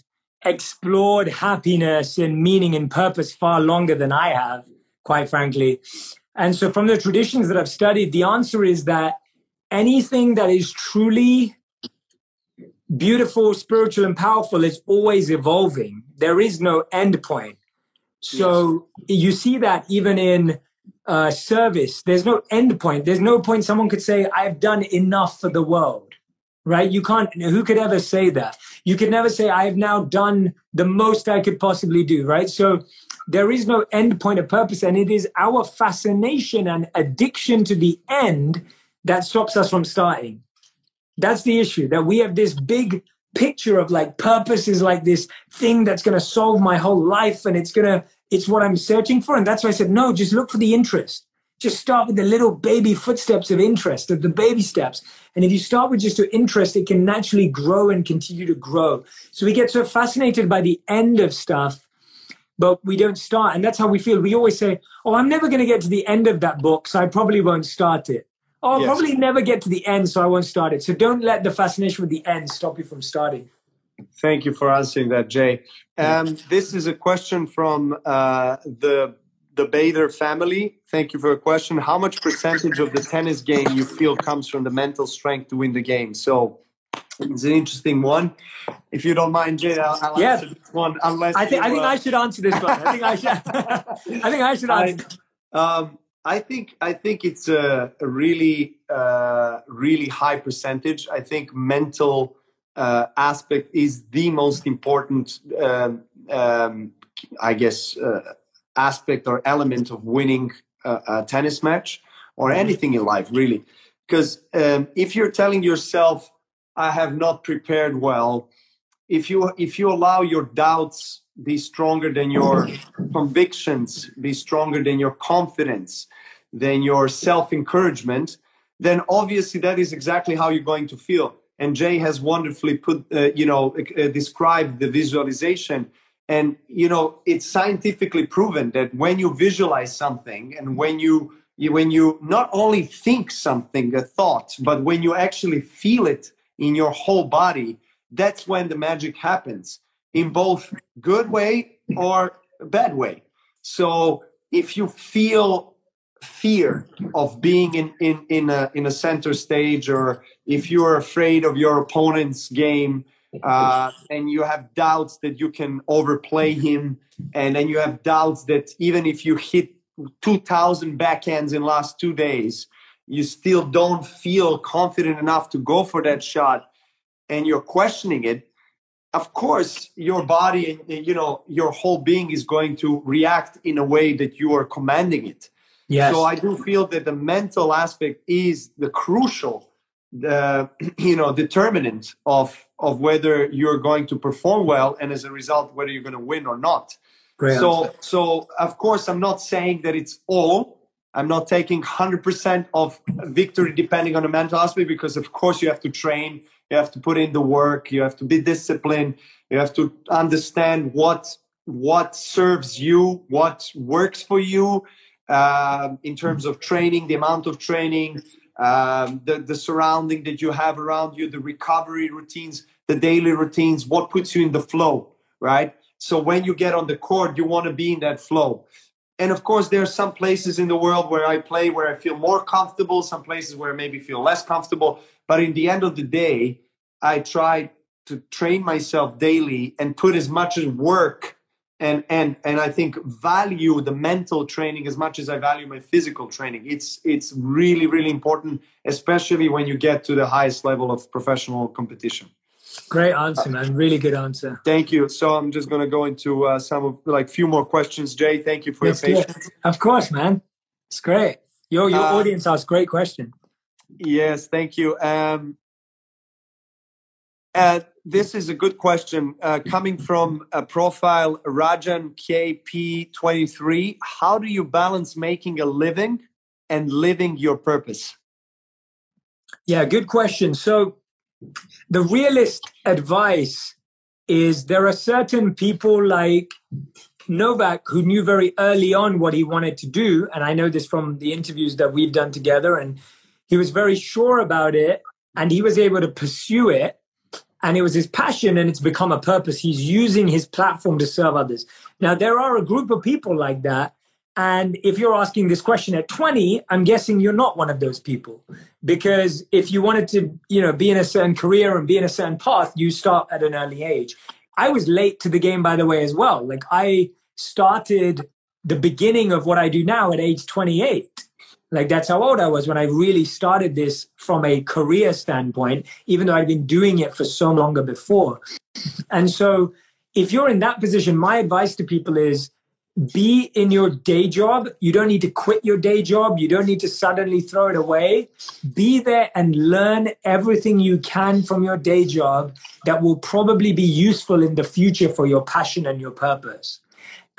[SPEAKER 1] explored happiness and meaning and purpose far longer than I have, quite frankly. And so, from the traditions that I've studied, the answer is that anything that is truly beautiful, spiritual, and powerful is always evolving. There is no end point. So yes. you see that even in uh, service. There's no end point. There's no point someone could say, I've done enough for the world, right? You can't, who could ever say that? You could never say, I've now done the most I could possibly do, right? So there is no end point of purpose. And it is our fascination and addiction to the end that stops us from starting. That's the issue that we have this big picture of like purpose is like this thing that's going to solve my whole life and it's going to it's what i'm searching for. And that's why i said no just look for the interest. Just start with the little baby footsteps of interest of the baby steps. And if you start with just your interest it can naturally grow and continue to grow. So we get so fascinated by the end of stuff but we don't start. And that's how we feel. We always say oh i'm never going to get to the end of that book so i probably won't start it. Oh, I'll yes. probably never get to the end, so I won't start it. So don't let the fascination with the end stop you from starting.
[SPEAKER 2] Thank you for answering that, Jay. Um, this is a question from uh, the the Bader family. Thank you for a question. How much percentage of the tennis game you feel comes from the mental strength to win the game? So it's an interesting one. If you don't mind, Jay, I'll, I'll yeah. answer this one. Unless
[SPEAKER 1] I think
[SPEAKER 2] you,
[SPEAKER 1] I think uh, I should answer this one. I think I should. I think I should answer.
[SPEAKER 2] I, um, I think I think it's a, a really uh, really high percentage. I think mental uh, aspect is the most important, um, um, I guess, uh, aspect or element of winning a, a, tennis match or mm-hmm. anything in life, really. Because um, if you're telling yourself, "I have not prepared well," if you if you allow your doubts be stronger than your convictions, be stronger than your confidence, than your self encouragement, then obviously that is exactly how you're going to feel. And Jay has wonderfully put, uh, you know, uh, described the visualization. And, you know, it's scientifically proven that when you visualize something and when you, you when you not only think something, a thought, but when you actually feel it in your whole body, that's when the magic happens in both good way or bad way. So if you feel fear of being in, in, in, a, in a center stage or if you're afraid of your opponent's game uh, and you have doubts that you can overplay him and then you have doubts that even if you hit 2000 backhands in last two days you still don't feel confident enough to go for that shot and you're questioning it of course your body and you know your whole being is going to react in a way that you are commanding it yes. so i do feel that the mental aspect is the crucial the you know determinant of of whether you're going to perform well and as a result whether you're going to win or not Great so answer. so of course i'm not saying that it's all i'm not taking 100% of victory depending on the mental aspect because of course you have to train you have to put in the work you have to be disciplined you have to understand what what serves you what works for you uh, in terms of training the amount of training um, the, the surrounding that you have around you the recovery routines the daily routines what puts you in the flow right? So when you get on the court you want to be in that flow. And of course there are some places in the world where i play where i feel more comfortable some places where i maybe feel less comfortable. But in the end of the day i try to train myself daily and put as much work and and and i think value the mental training as much as i value my physical training it's it's really really important especially when you get to the highest level of professional competition
[SPEAKER 1] Great answer, man. Really good answer.
[SPEAKER 2] Thank you. So I'm just going to go into uh, some of like few more questions. Jay, thank you for That's your patience.
[SPEAKER 1] Of course, man. It's great. Your your uh, audience asked great question.
[SPEAKER 2] Yes, thank you. Um, and this is a good question uh, coming from a profile Rajan KP23. How do you balance making a living and living your purpose?
[SPEAKER 1] Yeah, good question. So the realist advice is there are certain people like Novak who knew very early on what he wanted to do. And I know this from the interviews that we've done together. And he was very sure about it and he was able to pursue it. And it was his passion and it's become a purpose. He's using his platform to serve others. Now, there are a group of people like that and if you're asking this question at 20, I'm guessing you're not one of those people. Because if you wanted to, you know, be in a certain career and be in a certain path, you start at an early age. I was late to the game, by the way, as well. Like I started the beginning of what I do now at age 28. Like that's how old I was when I really started this from a career standpoint, even though I'd been doing it for so longer before. And so if you're in that position, my advice to people is be in your day job. You don't need to quit your day job. You don't need to suddenly throw it away. Be there and learn everything you can from your day job that will probably be useful in the future for your passion and your purpose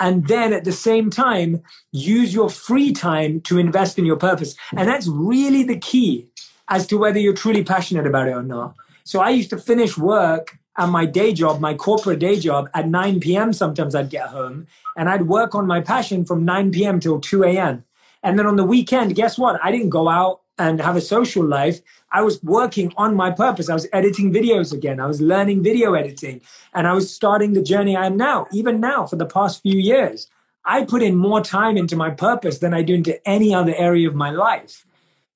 [SPEAKER 1] and then at the same time use your free time to invest in your purpose. And that's really the key as to whether you're truly passionate about it or not. So i used to finish work at my day job my corporate day job at 9 p.m sometimes i'd get home and i'd work on my passion from 9 p.m till 2 a.m and then on the weekend guess what? I didn't go out and have a social life, I was working on my purpose. I was editing videos again. I was learning video editing and I was starting the journey I am now, even now for the past few years. I put in more time into my purpose than I do into any other area of my life.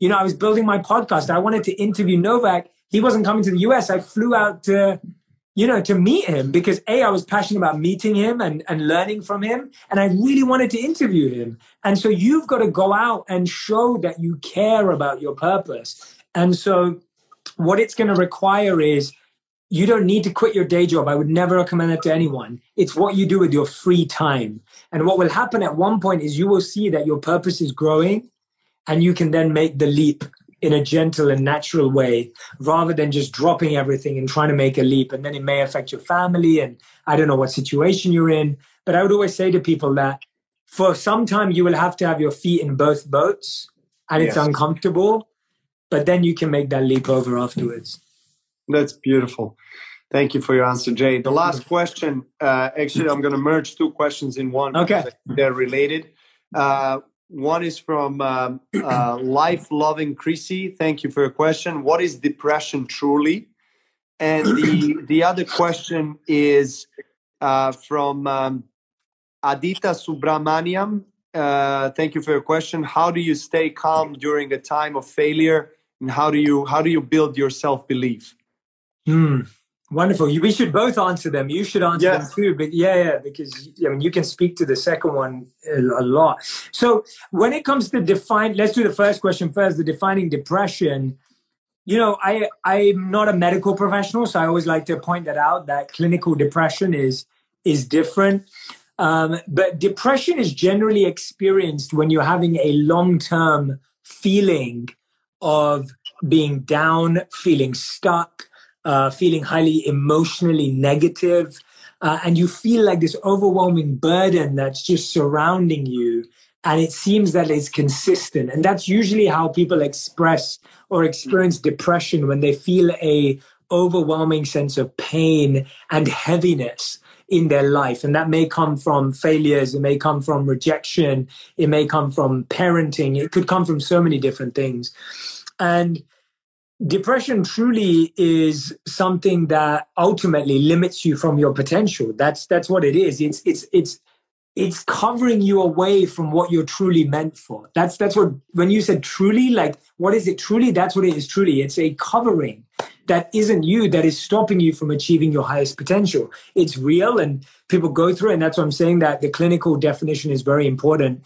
[SPEAKER 1] You know, I was building my podcast. I wanted to interview Novak. He wasn't coming to the US. I flew out to you know, to meet him because A, I was passionate about meeting him and, and learning from him. And I really wanted to interview him. And so you've got to go out and show that you care about your purpose. And so what it's going to require is you don't need to quit your day job. I would never recommend that to anyone. It's what you do with your free time. And what will happen at one point is you will see that your purpose is growing and you can then make the leap in a gentle and natural way rather than just dropping everything and trying to make a leap and then it may affect your family and i don't know what situation you're in. But i would always say to people that for some time you will have to have your feet in both boats and yes. it's uncomfortable but then you can make that leap over afterwards.
[SPEAKER 2] That's beautiful. Thank you for your answer jay. The last question uh, actually i'm going to merge two questions in one
[SPEAKER 1] okay.
[SPEAKER 2] they're related. Uh, one is from um, uh, Life Loving Chrissy. Thank you for your question. What is depression truly? And the the other question is uh, from um, Adita Subramaniam. Uh, thank you for your question. How do you stay calm during a time of failure, and how do you how do you build your self belief?
[SPEAKER 1] Hmm. Wonderful. We should both answer them. You should answer them too. But yeah, yeah, because I mean, you can speak to the second one a lot. So when it comes to define, let's do the first question first. The defining depression. You know, I I'm not a medical professional, so I always like to point that out. That clinical depression is is different. Um, but depression is generally experienced when you're having a long term feeling of being down, feeling stuck uh, feeling highly emotionally negative, uh, and you feel like this overwhelming burden that's just surrounding you. And it seems that it's consistent. And that's usually how people express or experience depression when they feel a overwhelming sense of pain and heaviness in their life. And that may come from failures, it may come from rejection, it may come from parenting, it could come from so many different things. And depression truly is something that ultimately limits you from your potential. That's that's what it is. It's it's it's it's covering you away from what you're truly meant for. That's that's what when you said truly like what is it truly? That's what it is truly. It's a covering that isn't you that is stopping you from achieving your highest potential. It's real and people go through it and that's what i'm saying that the clinical definition is very important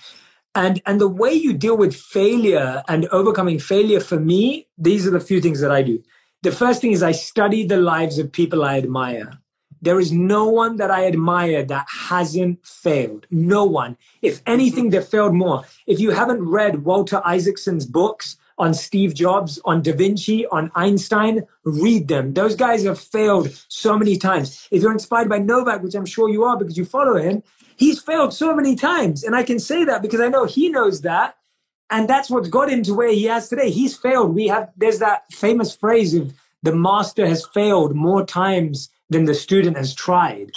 [SPEAKER 1] and and the way you deal with failure and overcoming failure for me these are the few things that i do. The first thing is i study the lives of people i admire. There is no one that i admire that hasn't failed. No one. If anything they failed more. If you haven't read walter isaacson's books on Steve Jobs, on Da Vinci, on Einstein, read them. Those guys have failed so many times. If you're inspired by Novak, which I'm sure you are because you follow him, He's failed so many times. And I can say that because I know he knows that. And that's what's got him to where he has today. He's failed. We have, there's that famous phrase of the master has failed more times than the student has tried.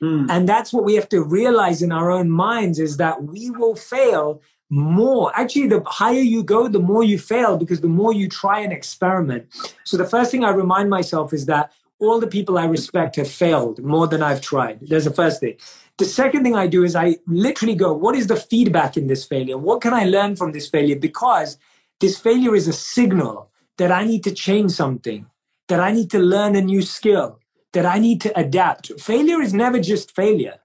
[SPEAKER 1] Mm. And that's what we have to realize in our own minds is that we will fail more. Actually, the higher you go, the more you fail because the more you try and experiment. So the first thing I remind myself is that all the people I respect have failed more than I've tried. There's the first thing. The second thing I do is I literally go, what is the feedback in this failure? What can I learn from this failure? Because this failure is a signal that I need to change something, that I need to learn a new skill, that I need to adapt. Failure is never just failure.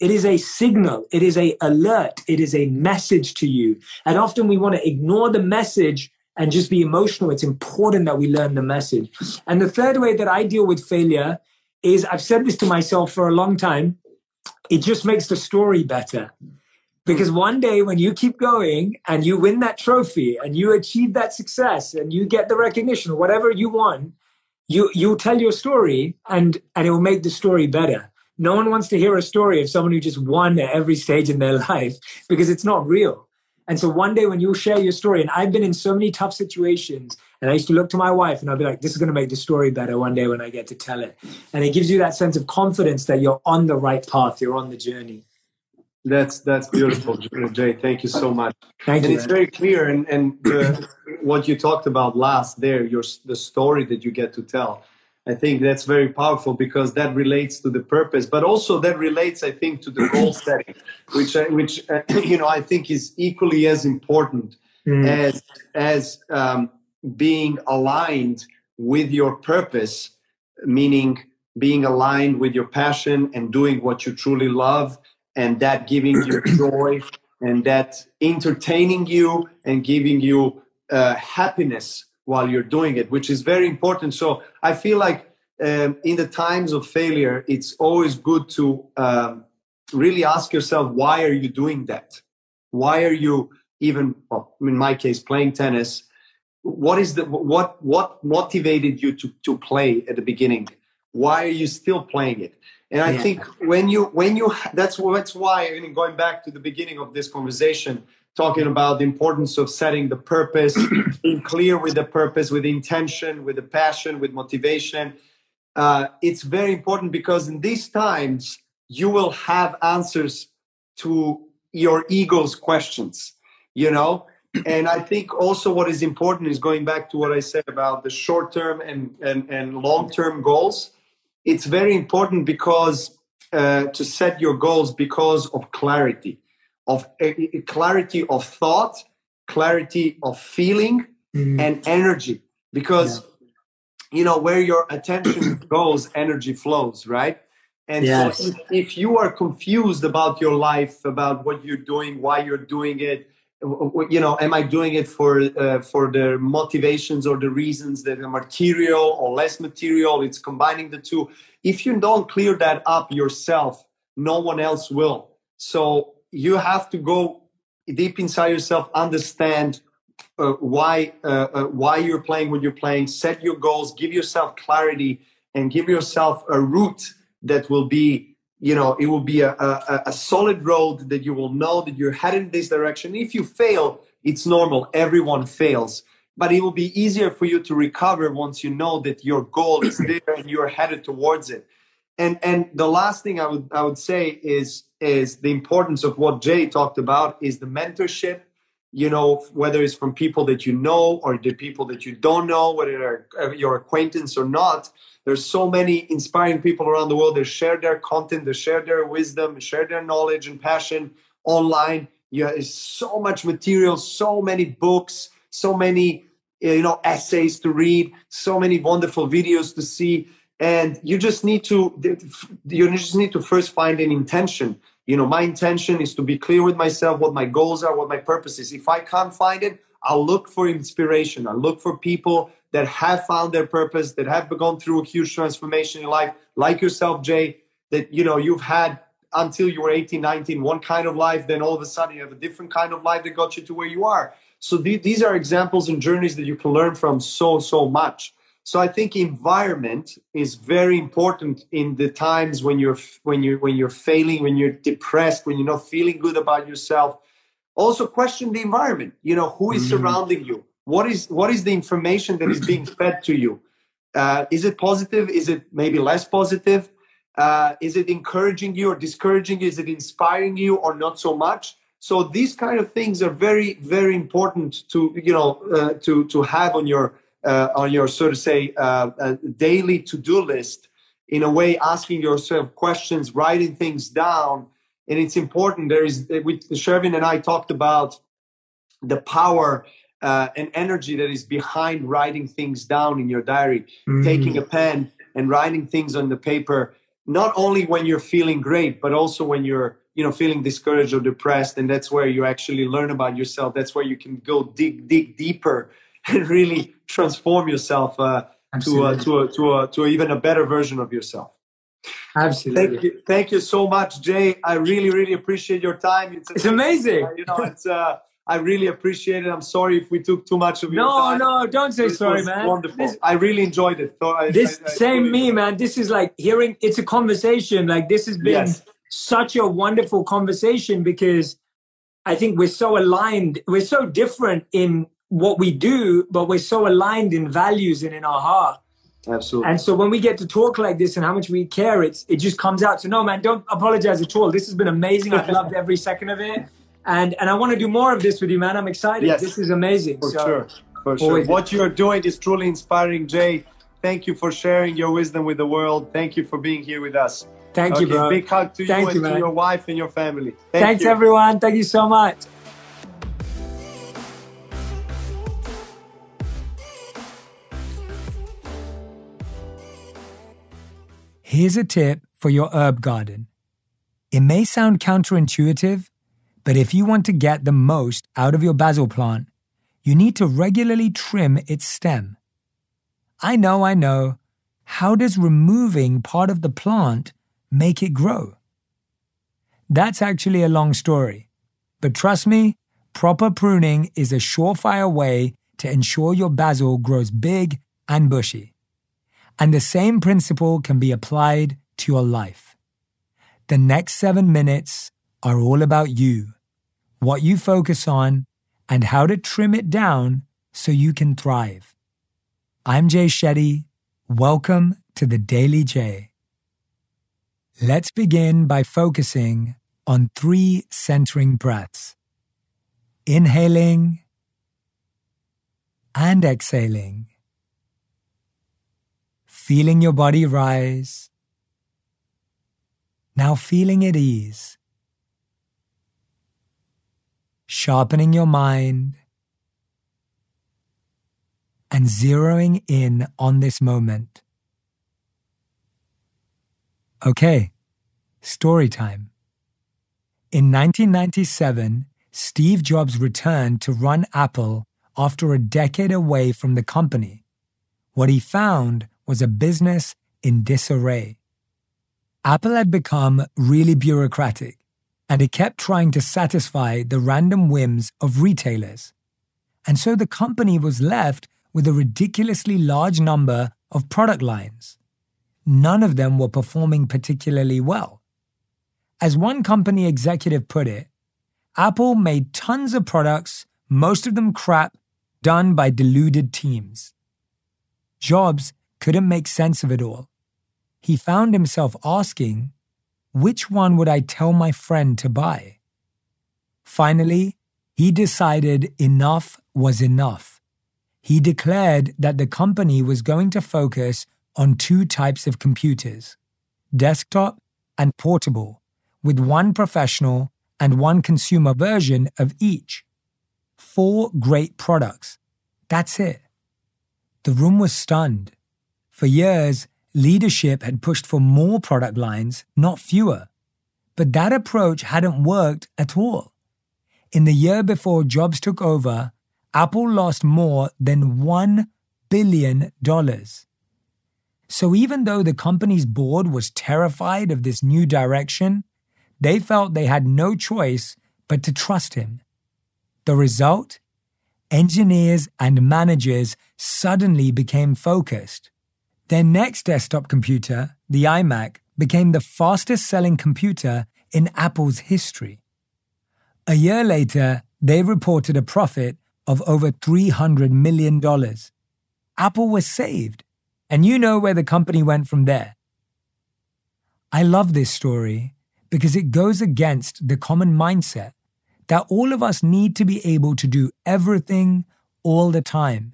[SPEAKER 1] It is a signal. It is a alert. It is a message to you. And often we want to ignore the message and just be emotional. It's important that we learn the message. And the third way that I deal with failure is I've said this to myself for a long time. It just makes the story better. Because one day when you keep going and you win that trophy and you achieve that success and you get the recognition, whatever you want, you you tell your story and and it will make the story better. No one wants to hear a story of someone who just won at every stage in their life because it's not real. And so one day when you share your story, and I've been in so many tough situations, and I used to look to my wife and I'd be like, this is going to make the story better one day when I get to tell it. And it gives you that sense of confidence that you're on the right path, you're on the journey.
[SPEAKER 2] That's that's beautiful, Jay. Thank you so much.
[SPEAKER 1] Thank
[SPEAKER 2] and
[SPEAKER 1] you.
[SPEAKER 2] it's very clear, and and the, what you talked about last there, your the story that you get to tell. I think that's very powerful because that relates to the purpose, but also that relates, I think, to the goal setting, which I, which uh, you know I think is equally as important mm. as as um, being aligned with your purpose, meaning being aligned with your passion and doing what you truly love and that giving you joy and that entertaining you and giving you uh, happiness while you're doing it, which is very important. So I feel like um, in the times of failure, it's always good to um, really ask yourself, why are you doing that? Why are you even, well, in my case, playing tennis? What is the what what motivated you to to play at the beginning? Why are you still playing it? And I yeah. think when you when you that's that's why I mean, going back to the beginning of this conversation, talking about the importance of setting the purpose, being clear with the purpose, with intention, with the passion, with motivation. Uh, it's very important because in these times you will have answers to your ego's questions. You know, and I think also what is important is going back to what I said about the short term and, and, and long term goals it's very important because uh, to set your goals because of clarity of clarity of thought clarity of feeling mm-hmm. and energy because yeah. you know where your attention goes energy flows right and yes. so if, if you are confused about your life about what you're doing why you're doing it you know am i doing it for uh, for the motivations or the reasons that are material or less material it's combining the two if you don't clear that up yourself no one else will so you have to go deep inside yourself understand uh, why uh, uh why you're playing what you're playing. Set your goals. Give yourself clarity and give yourself a route that will be you know it will be a, a, a, solid road that you will know that you're heading this direction. If you fail it's normal. Everyone fails. But it will be easier for you to recover once you know that your goal is there and you're headed towards it and and the last thing i would i would say is is the importance of what jay talked about is the mentorship you know whether it's from people that you know or the people that you don't know whether they're uh, your acquaintance or not there's so many inspiring people around the world that share their content, they share their wisdom, share their knowledge and passion online. Yeah, there's so much material, so many books, so many you know essays to read, so many wonderful videos to see, and you just need to you just need to first find an intention. You know, my intention is to be clear with myself what my goals are, what my purpose is. If I can't find it, I'll look for inspiration. I'll look for people that have found their purpose, that have gone through a huge transformation in life, like yourself, Jay, that you know you've had until you were 18, 19, one kind of life, then all of a sudden you have a different kind of life that got you to where you are. So th- these are examples and journeys that you can learn from so, so much. So I think environment is very important in the times when you're when you're when you're failing, when you're depressed, when you're not feeling good about yourself. Also question the environment. You know, who is mm-hmm. surrounding you? what is what is the information that is being fed to you uh, is it positive is it maybe less positive uh, is it encouraging you or discouraging you is it inspiring you or not so much so these kind of things are very very important to you know uh, to to have on your uh, on your so to say uh, uh, daily to-do list in a way asking yourself questions writing things down and it's important there is with shervin and i talked about the power uh, an energy that is behind writing things down in your diary, mm. taking a pen and writing things on the paper. not only when you're feeling great, but also when you're you know feeling discouraged or depressed, and that's where you actually learn about yourself. That's where you can go dig dig deeper and really transform yourself uh, to a, to a, to a, to a even a better version of yourself.
[SPEAKER 4] Absolutely.
[SPEAKER 2] Thank you, thank you so much, Jay. I really, really appreciate your time.
[SPEAKER 4] It's, it's amazing.
[SPEAKER 2] you know, it's uh, I really appreciate it. I'm sorry if we took too much of your
[SPEAKER 4] no,
[SPEAKER 2] time.
[SPEAKER 4] No, no, don't say
[SPEAKER 2] this
[SPEAKER 4] sorry, man.
[SPEAKER 2] Wonderful. This, I really enjoyed it. So I,
[SPEAKER 4] this
[SPEAKER 2] I, I,
[SPEAKER 4] same me, man. This is like hearing. It's a conversation. Like this has been yes. such a wonderful conversation because I think we're so aligned. We're so different in what we do, but we're so aligned in values and in our heart.
[SPEAKER 2] Absolutely.
[SPEAKER 4] And so when we get to talk like this and how much we care, it's it just comes out. So no, man, don't apologize at all. This has been amazing. I've loved every second of it and and I want to do more of this with you, man. I'm excited. Yes, this is amazing.
[SPEAKER 2] For so, sure, for sure. What you're doing is truly inspiring, Jay. Thank you for sharing your wisdom with the world. Thank you for being here with us.
[SPEAKER 4] Thank okay, you, bro.
[SPEAKER 2] Big hug to Thank you, you and to your wife and your family.
[SPEAKER 4] Thank Thanks, you. everyone. Thank you so much.
[SPEAKER 1] Here's a tip for your herb garden. It may sound counterintuitive, but if you want to get the most out of your basil plant, you need to regularly trim its stem. I know, I know. How does removing part of the plant make it grow? That's actually a long story. But trust me, proper pruning is a surefire way to ensure your basil grows big and bushy. And the same principle can be applied to your life. The next seven minutes are all about you, what you focus on, and how to trim it down so you can thrive. I'm Jay Shetty. Welcome to the Daily Jay. Let's begin by focusing on three centering breaths inhaling and exhaling, feeling your body rise now feeling at ease, sharpening your mind, and zeroing in on this moment. Okay, story time. In 1997, Steve Jobs returned to run Apple after a decade away from the company. What he found was a business in disarray. Apple had become really bureaucratic, and it kept trying to satisfy the random whims of retailers. And so the company was left with a ridiculously large number of product lines. None of them were performing particularly well. As one company executive put it, Apple made tons of products, most of them crap, done by deluded teams. Jobs couldn't make sense of it all he found himself asking, which one would I tell my friend to buy? Finally, he decided enough was enough. He declared that the company was going to focus on two types of computers desktop and portable, with one professional and one consumer version of each. Four great products. That's it. The room was stunned. For years, Leadership had pushed for more product lines, not fewer. But that approach hadn't worked at all. In the year before Jobs took over, Apple lost more than $1 billion. So even though the company's board was terrified of this new direction, they felt they had no choice but to trust him. The result? Engineers and managers suddenly became focused. Their next desktop computer, the iMac, became the fastest selling computer in Apple's history. A year later, they reported a profit of over $300 million. Apple was saved, and you know where the company went from there. I love this story because it goes against the common mindset that all of us need to be able to do everything all the time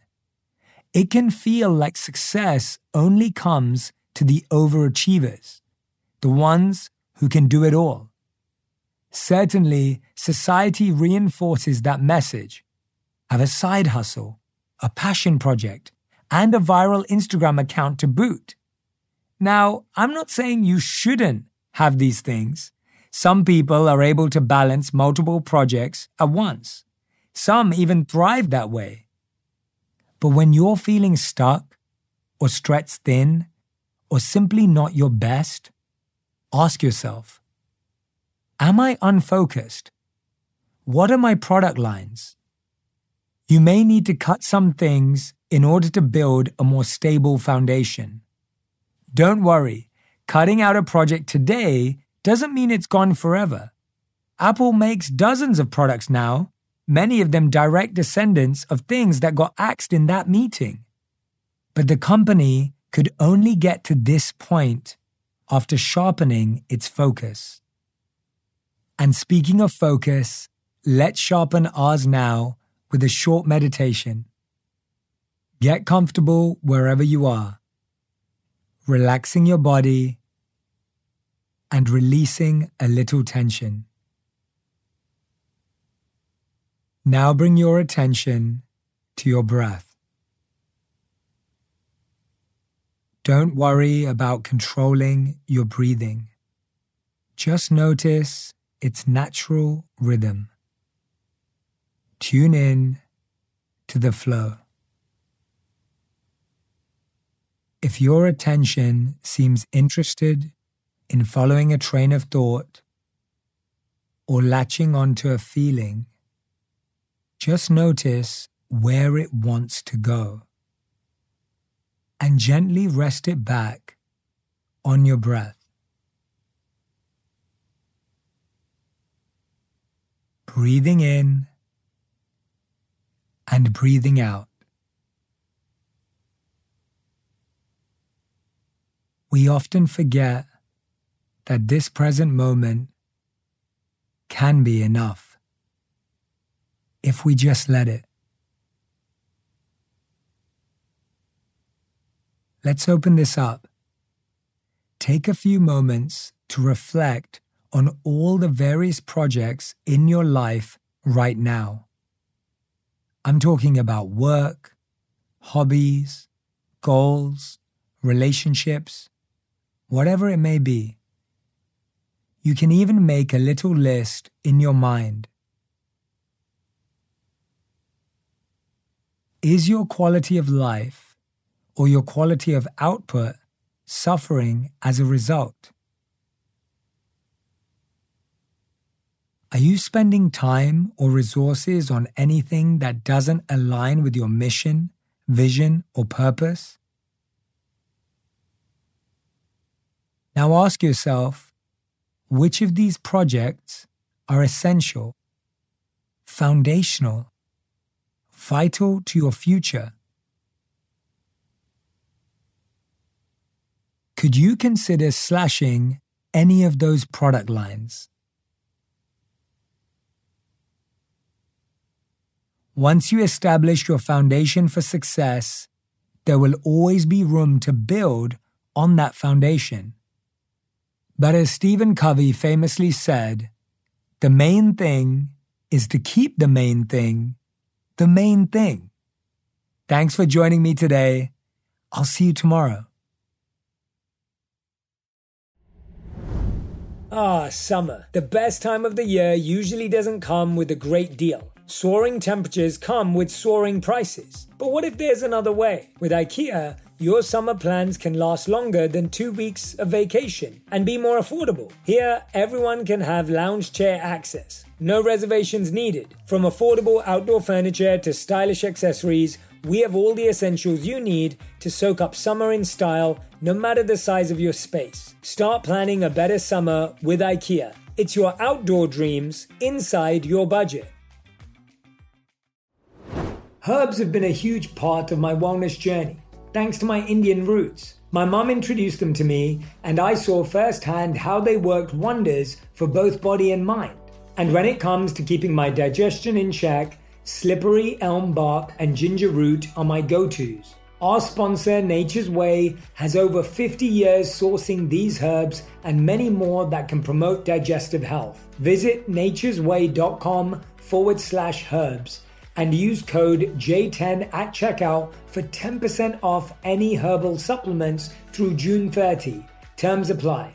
[SPEAKER 1] it can feel like success only comes to the overachievers, the ones who can do it all. Certainly, society reinforces that message. Have a side hustle, a passion project, and a viral Instagram account to boot. Now, I'm not saying you shouldn't have these things. Some people are able to balance multiple projects at once. Some even thrive that way. But when you're feeling stuck, or stretched thin, or simply not your best, ask yourself Am I unfocused? What are my product lines? You may need to cut some things in order to build a more stable foundation. Don't worry, cutting out a project today doesn't mean it's gone forever. Apple makes dozens of products now, many of them direct descendants of things that got axed in that meeting. But the company could only get to this point after sharpening its focus. And speaking of focus, let's sharpen ours now with a short meditation. Get comfortable wherever you are, relaxing your body and releasing a little tension. Now bring your attention to your breath. Don't worry about controlling your breathing. Just notice its natural rhythm. Tune in to the flow. If your attention seems interested in following a train of thought or latching onto a feeling, just notice where it wants to go and gently rest it back on your breath. Breathing in and breathing out. We often forget that this present moment can be enough if we just let it. Let's open this up. Take a few moments to reflect on all the various projects in your life right now. I'm talking about work, hobbies, goals, relationships, whatever it may be. You can even make a little list in your mind. Is your quality of life or your quality of output suffering as a result? Are you spending time or resources on anything that doesn't align with your mission, vision, or purpose? Now ask yourself which of these projects are essential, foundational, vital to your future? Could you consider slashing any of those product lines? Once you establish your foundation for success, there will always be room to build on that foundation. But as Stephen Covey famously said, the main thing is to keep the main thing the main thing. Thanks for joining me today. I'll see you tomorrow. Ah, summer. The best time of the year usually doesn't come with a great deal. Soaring temperatures come with soaring prices. But what if there's another way? With IKEA, your summer plans can last longer than two weeks of vacation and be more affordable. Here, everyone can have lounge chair access. No reservations needed. From affordable outdoor furniture to stylish accessories, we have all the essentials you need to soak up summer in style, no matter the size of your space. Start planning a better summer with IKEA. It's your outdoor dreams inside your budget. Herbs have been a huge part of my wellness journey, thanks to my Indian roots. My mum introduced them to me, and I saw firsthand how they worked wonders for both body and mind. And when it comes to keeping my digestion in check, slippery elm bark and ginger root are my go tos. Our sponsor, Nature's Way, has over 50 years sourcing these herbs and many more that can promote digestive health. Visit nature'sway.com forward slash herbs and use code J10 at checkout for 10% off any herbal supplements through June 30. Terms apply.